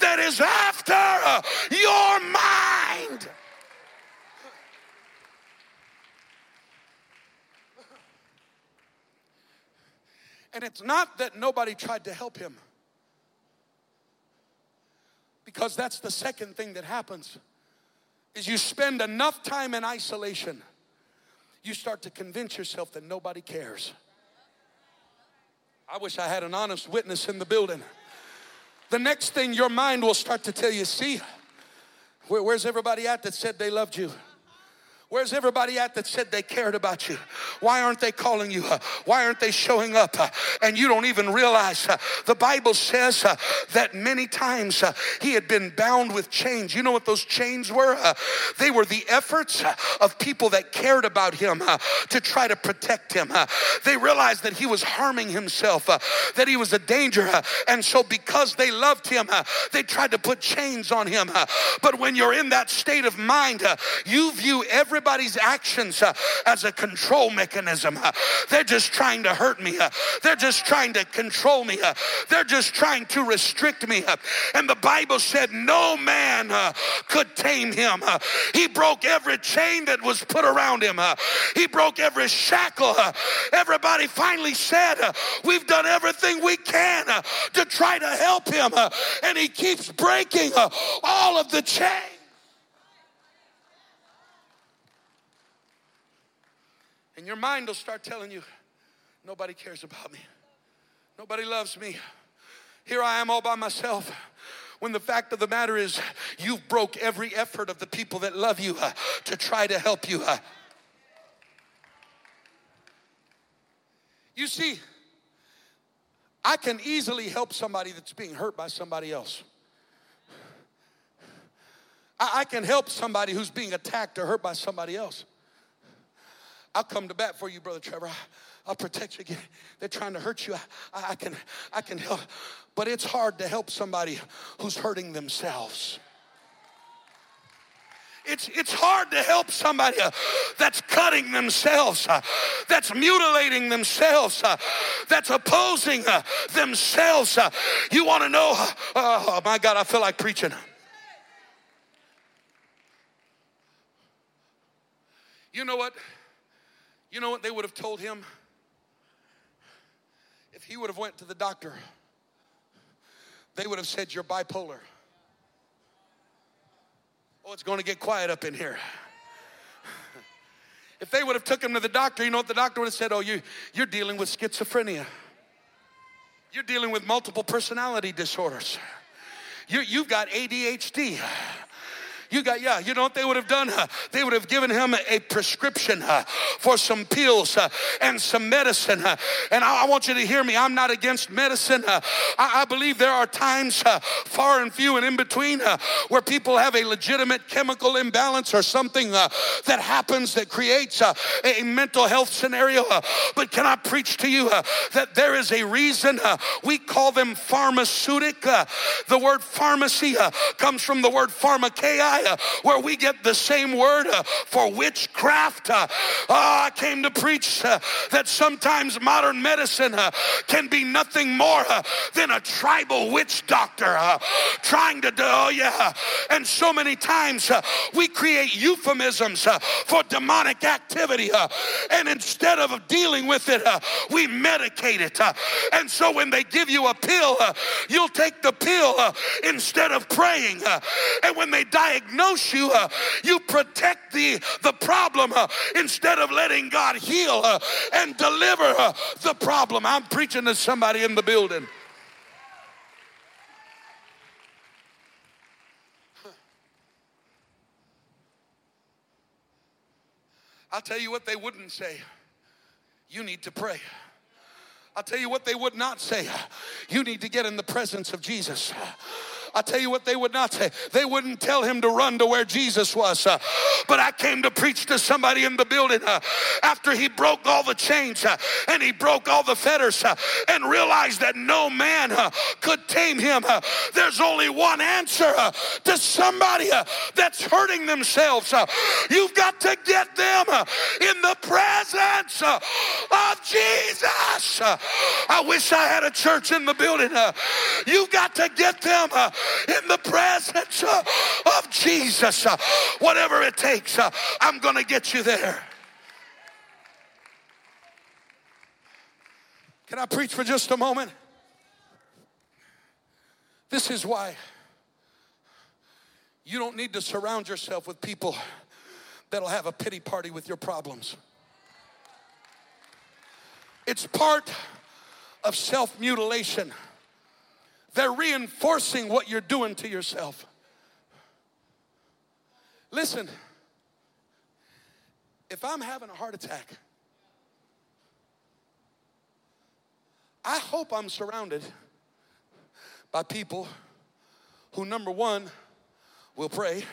S1: that is after your your mind. And it's not that nobody tried to help him. Because that's the second thing that happens is you spend enough time in isolation, you start to convince yourself that nobody cares. I wish I had an honest witness in the building. The next thing your mind will start to tell you, see, where, where's everybody at that said they loved you? Where's everybody at that said they cared about you? Why aren't they calling you? Why aren't they showing up? And you don't even realize uh, the Bible says uh, that many times uh, he had been bound with chains. You know what those chains were? Uh, they were the efforts uh, of people that cared about him uh, to try to protect him. They realized that he was harming himself, that he was a danger. And so, because they loved him, they tried to put chains on him. But when you're in that state of mind, you view every everybody's actions uh, as a control mechanism. Uh, they're just trying to hurt me. Uh, they're just trying to control me. Uh, they're just trying to restrict me. Uh, and the Bible said no man uh, could tame him. he broke every chain that was put around him. he broke every shackle. everybody finally said, We've done everything we can to try to help him. and he keeps breaking all of the chains. And your mind will start telling you, nobody cares about me. Nobody loves me. Here I am all by myself. When the fact of the matter is, you've broke every effort of the people that love you uh, to try to help you. Uh. You see, I can easily help somebody that's being hurt by somebody else. I, I can help somebody who's being attacked or hurt by somebody else. I'll come to bat for you, Brother Trevor. I'll protect you again. They're trying to hurt you. I, I, can, I can help. But it's hard to help somebody who's hurting themselves. It's, it's hard to help somebody uh, that's cutting themselves, uh, that's mutilating themselves, uh, that's opposing uh, themselves. Uh. you want to know? Uh, oh my God, I feel like preaching. You know what? You know what they would have told him? If he would have went to the doctor, they would have said, You're bipolar. Oh, it's going to get quiet up in here. If they would have took him to the doctor, you know what the doctor would have said? Oh, you, you're dealing with schizophrenia. You're dealing with multiple personality disorders. You, you've got ADHD. You got, yeah, you know what they would have done? Uh, they would have given him a, prescription uh, for some pills uh, and some medicine. Uh, and I, want you to hear me. I'm not against medicine. Uh, I, believe there are times, uh, far and few and in between, where people have a legitimate chemical imbalance or something that happens that creates a, a mental health scenario. but can I preach to you that there is a reason we call them pharmaceutic? the word pharmacy comes from the word pharmakeia uh, where we get the same word uh, for witchcraft. Uh, oh, I came to preach uh, that sometimes modern medicine uh, can be nothing more uh, than a tribal witch doctor trying to do, oh yeah. And so many times we create euphemisms for demonic activity. and instead of dealing with it, we medicate it. and so when they give you a pill, you'll take the pill instead of praying. and when they diagnose diagnose you, uh, you protect the, the problem uh, instead of letting God heal uh, and deliver the problem. I'm preaching to somebody in the building. I'll tell you what they wouldn't say. You need to pray. I'll tell you what they would not say. You need to get in the presence of Jesus. I tell you what they would not say. They wouldn't tell him to run to where Jesus was. Uh, but I came to preach to somebody in the building uh, after he broke all the chains uh, and he broke all the fetters uh, and realized that no man uh, could tame him. Uh, there's only one answer to somebody that's hurting themselves. you've got to get them in the presence of Jesus. I wish I had a church in the building. you've got to get them in the presence uh, of Jesus. Uh, whatever it takes, uh, I'm going to get you there. Can I preach for just a moment? This is why you don't need to surround yourself with people that'll have a pity party with your problems. It's part of self mutilation they're reinforcing what you're doing to yourself. Listen, if I'm having a heart attack, I hope I'm surrounded by people who, number one, will pray,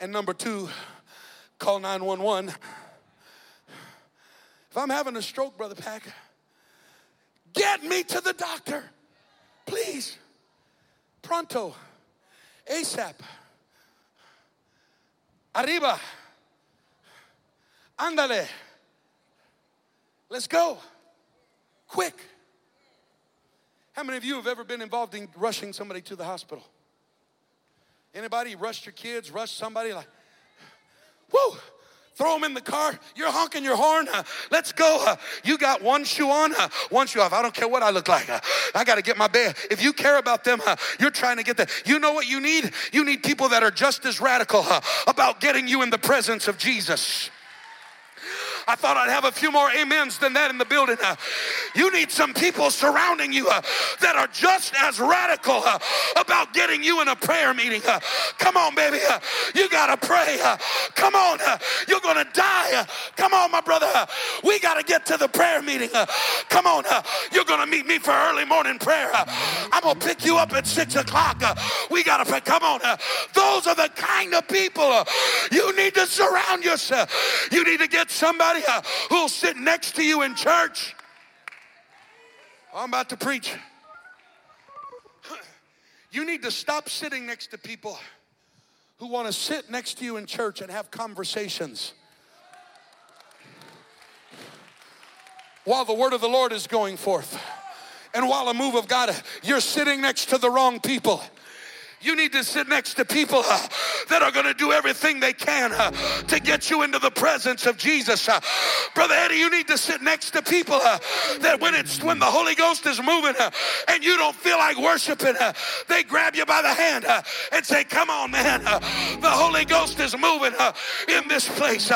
S1: and number two, call 911. If I'm having a stroke, Brother Pack, get me to the doctor. Please. Pronto. ASAP. Arriba. Ándale. Let's go. Quick. How many of you have ever been involved in rushing somebody to the hospital? Anybody rushed your kids, rushed somebody like, whoa, throw them in the car. You're honking your horn. Let's go. You got one shoe on, one shoe off. I don't care what I look like. I got to get my bed. If you care about them, you're trying to get that. You know what you need? You need people that are just as radical about getting you in the presence of Jesus. I thought I'd have a few more amens than that in the building. Uh, you need some people surrounding you uh, that are just as radical uh, about getting you in a prayer meeting. Uh, come on, baby. Uh, you got to pray. Uh, come on. you're going to die. come on, my brother. we got to get to the prayer meeting. come on. you're going to meet me for early morning prayer. I'm going to pick you up at 6 o'clock. we got to pray. Come on. those are the kind of people you need to surround yourself. You need to get somebody somebody uh, who'll sit next to you in church. I'm about to preach. You need to stop sitting next to people who want to sit next to you in church and have conversations while the word of the Lord is going forth. And while a move of God, you're sitting next to the wrong people. You need to sit next to people uh, that are going to do everything they can uh, to get you into the presence of Jesus. Uh, Brother Eddie, you need to sit next to people uh, that when it's when the Holy Ghost is moving uh, and you don't feel like worshiping, uh, they grab you by the hand and say, "Come on, man! the Holy Ghost is moving in this place."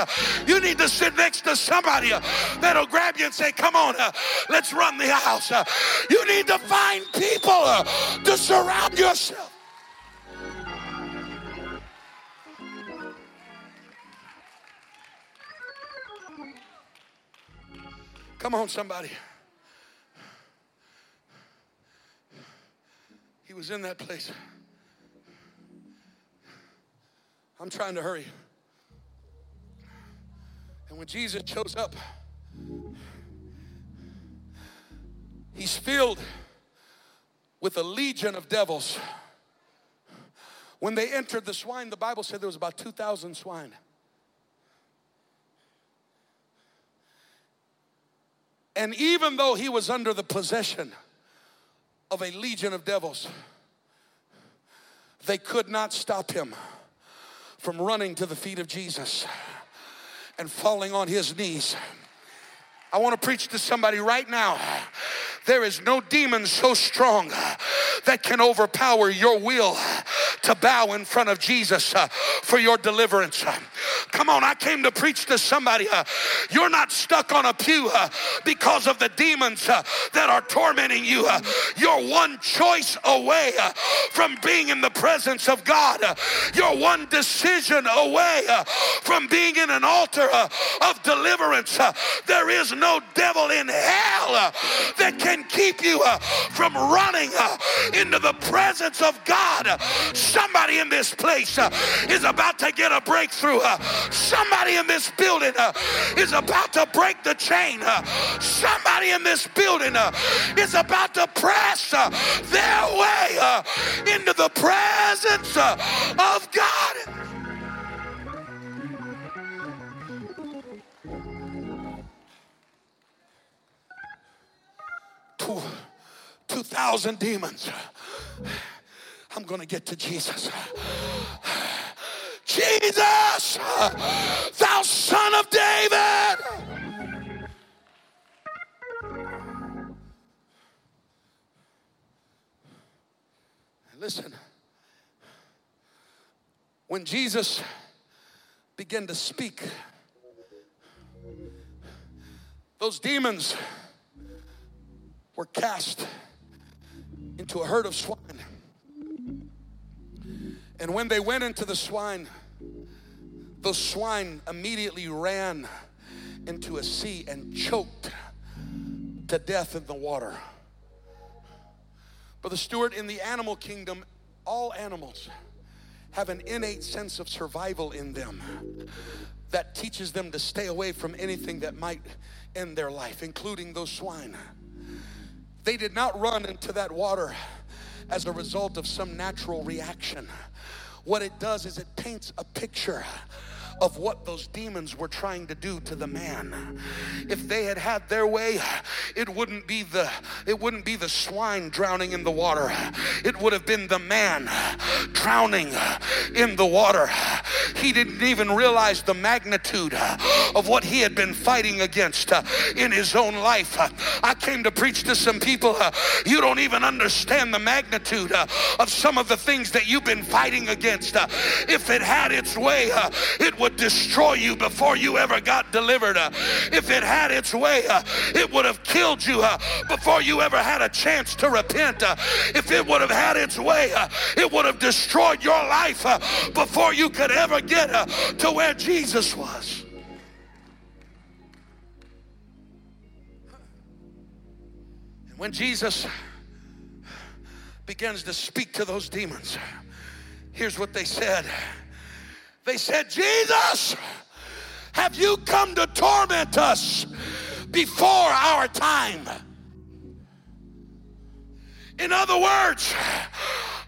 S1: you need to sit next to somebody that'll grab you and say, "Come on, let's run the house." you need to find people to surround yourself. Come on, somebody. He was in that place. I'm trying to hurry. And when Jesus shows up, he's filled with a legion of devils. When they entered the swine, the Bible said there was about 2,000 swine. And even though he was under the possession of a legion of devils, they could not stop him from running to the feet of Jesus and falling on his knees. I want to preach to somebody right now. There is no demon so strong that can overpower your will to bow in front of Jesus for your deliverance. Come on, I came to preach to somebody. Uh, you're not stuck on a pew uh, because of the demons uh, that are tormenting you. You're one choice away from being in the presence of God. you're one decision away from being in an altar of deliverance. there is no devil in hell that can keep you from running into the presence of God. Somebody in this place is about to get a breakthrough. Somebody in this building uh, is about to break the chain. Uh, somebody in this building uh, is about to press uh, their way uh, into the presence uh, of God. Two, 2,000 demons. I'm going to get to Jesus. Jesus, thou son of David. Listen, when Jesus began to speak, those demons were cast into a herd of swine. And when they went into the swine, those swine immediately ran into a sea and choked to death in the water. But the steward in the animal kingdom, all animals have an innate sense of survival in them that teaches them to stay away from anything that might end their life, including those swine. They did not run into that water as a result of some natural reaction. What it does is it paints a picture of what those demons were trying to do to the man. If they had had their way, it wouldn't be the it wouldn't be the swine drowning in the water. It would have been the man drowning in the water. He didn't even realize the magnitude of what he had been fighting against in his own life. I came to preach to some people. You don't even understand the magnitude of some of the things that you've been fighting against. If it had its way, it would destroy you before you ever got delivered. Uh, if it had its way, uh, it would have killed you uh, before you ever had a chance to repent. If it would have had its way, it would have destroyed your life before you could ever get to where Jesus was. And when Jesus begins to speak to those demons, here's what they said. They said, Jesus, have you come to torment us before our time? In other words,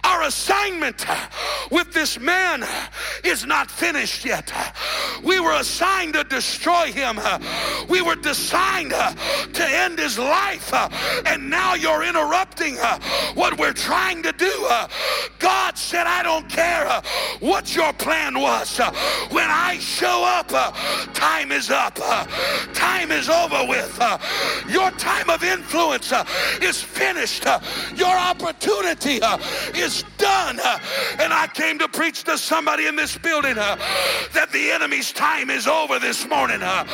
S1: our assignment with this man is not finished yet. We were assigned to destroy him. We were designed to end his life. And now you're interrupting what we're trying to do. God said, I don't care what your plan was. When I show up, time is up. Time is over with. Your time of influence is finished. Your opportunity is done. And I came to preach to somebody in this building uh, that the enemy's time is over this morning. Uh.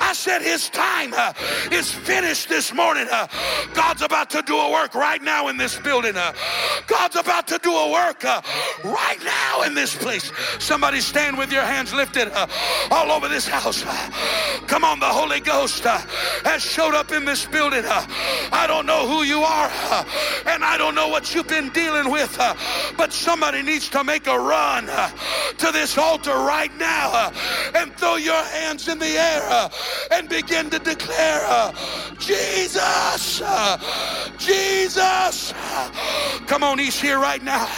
S1: I said his time uh, is finished this morning. Uh. God's about to do a work right now in this building. Uh. God's about to do a work uh, right now in this place. Somebody stand with your hands lifted all over this house. Come on, the Holy Ghost has showed up in this building. I don't know who you are, and I don't know what you've been dealing with. Uh, but somebody needs to make a run uh, to this altar right now uh, and throw your hands in the air and begin to declare, Jesus, Jesus. Come on, he's here right now.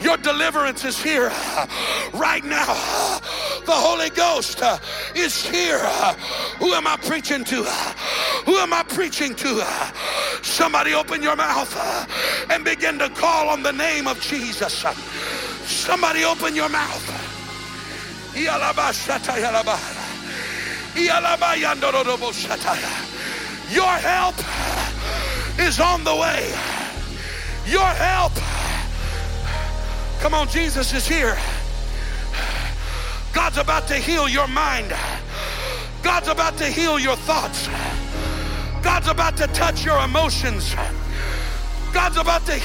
S1: Your deliverance is here right now. The Holy Ghost is here. Who am I preaching to? Who am I preaching to? Somebody open your mouth uh, and begin to call on the name of Jesus. Somebody open your mouth. Your help is on the way. Your help. Come on, Jesus is here. God's about to heal your mind. God's about to heal your thoughts. God's about to touch your emotions. God's about to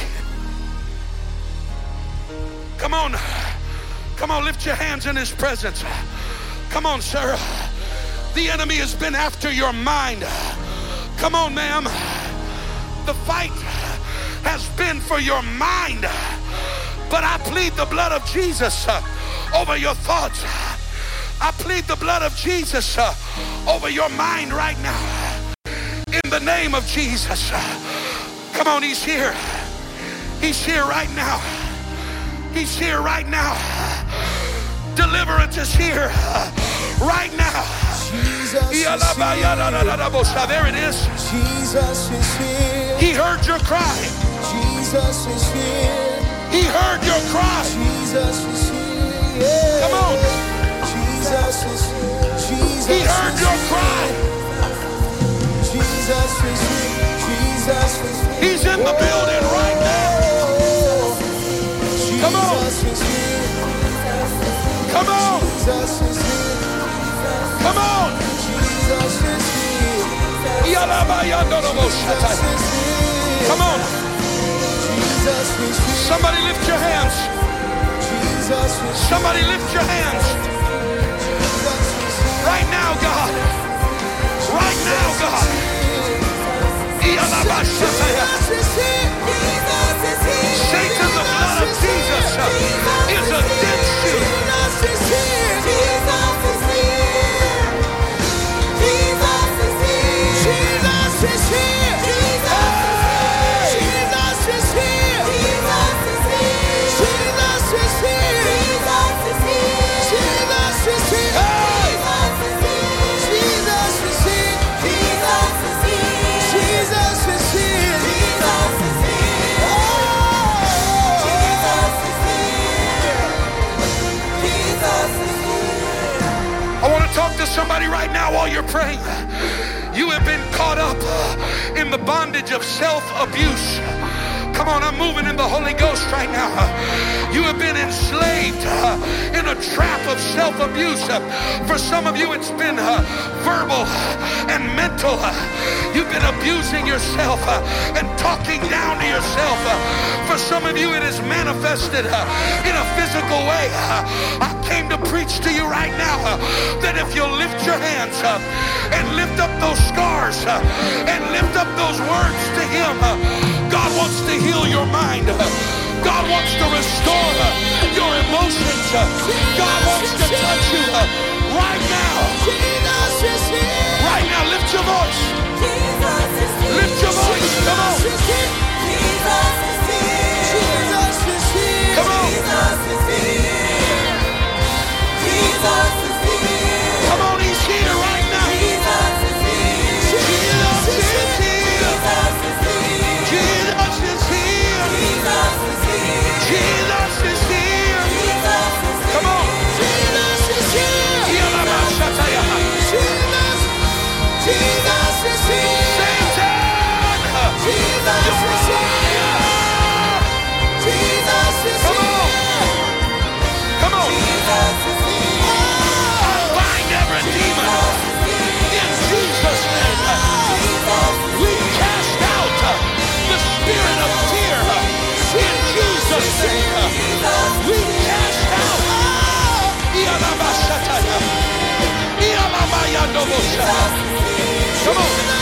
S1: Come on. Come on, lift your hands in his presence. Come on, sir. The enemy has been after your mind. Come on, ma'am. The fight has been for your mind. But I plead the blood of Jesus uh, over your thoughts. I plead the blood of Jesus uh, over your mind right now. In the name of Jesus. Come on, he's here. He's here right now. He's here right now. Deliverance is here right now. Jesus is here. There it is. Jesus is here. He heard your cry. Jesus is here. He heard your cry. Jesus is here. Come on. Jesus is here. Jesus he heard your in the building right now. Come on. Come on. Come on. Come on. Somebody lift your hands. Somebody lift your hands. Right now, God. Right now, God. Satan, the blood of Jesus is against somebody right now while you're praying. You have been caught up in the bondage of self abuse. Come on, I'm moving in the Holy Ghost right now. You have been enslaved in a trap of self abuse. For some of you, it's been verbal and mental. You've been abusing yourself and talking down to yourself. For some of you, it is manifested in a physical way. I came to preach to you right now uh, that if you lift your hands up and lift up those scars uh, and lift up those words to Him, God wants to heal your mind. God wants to restore your emotions. God wants to touch you right now. Right now, lift your voice. Lift your voice. Come on. しカモン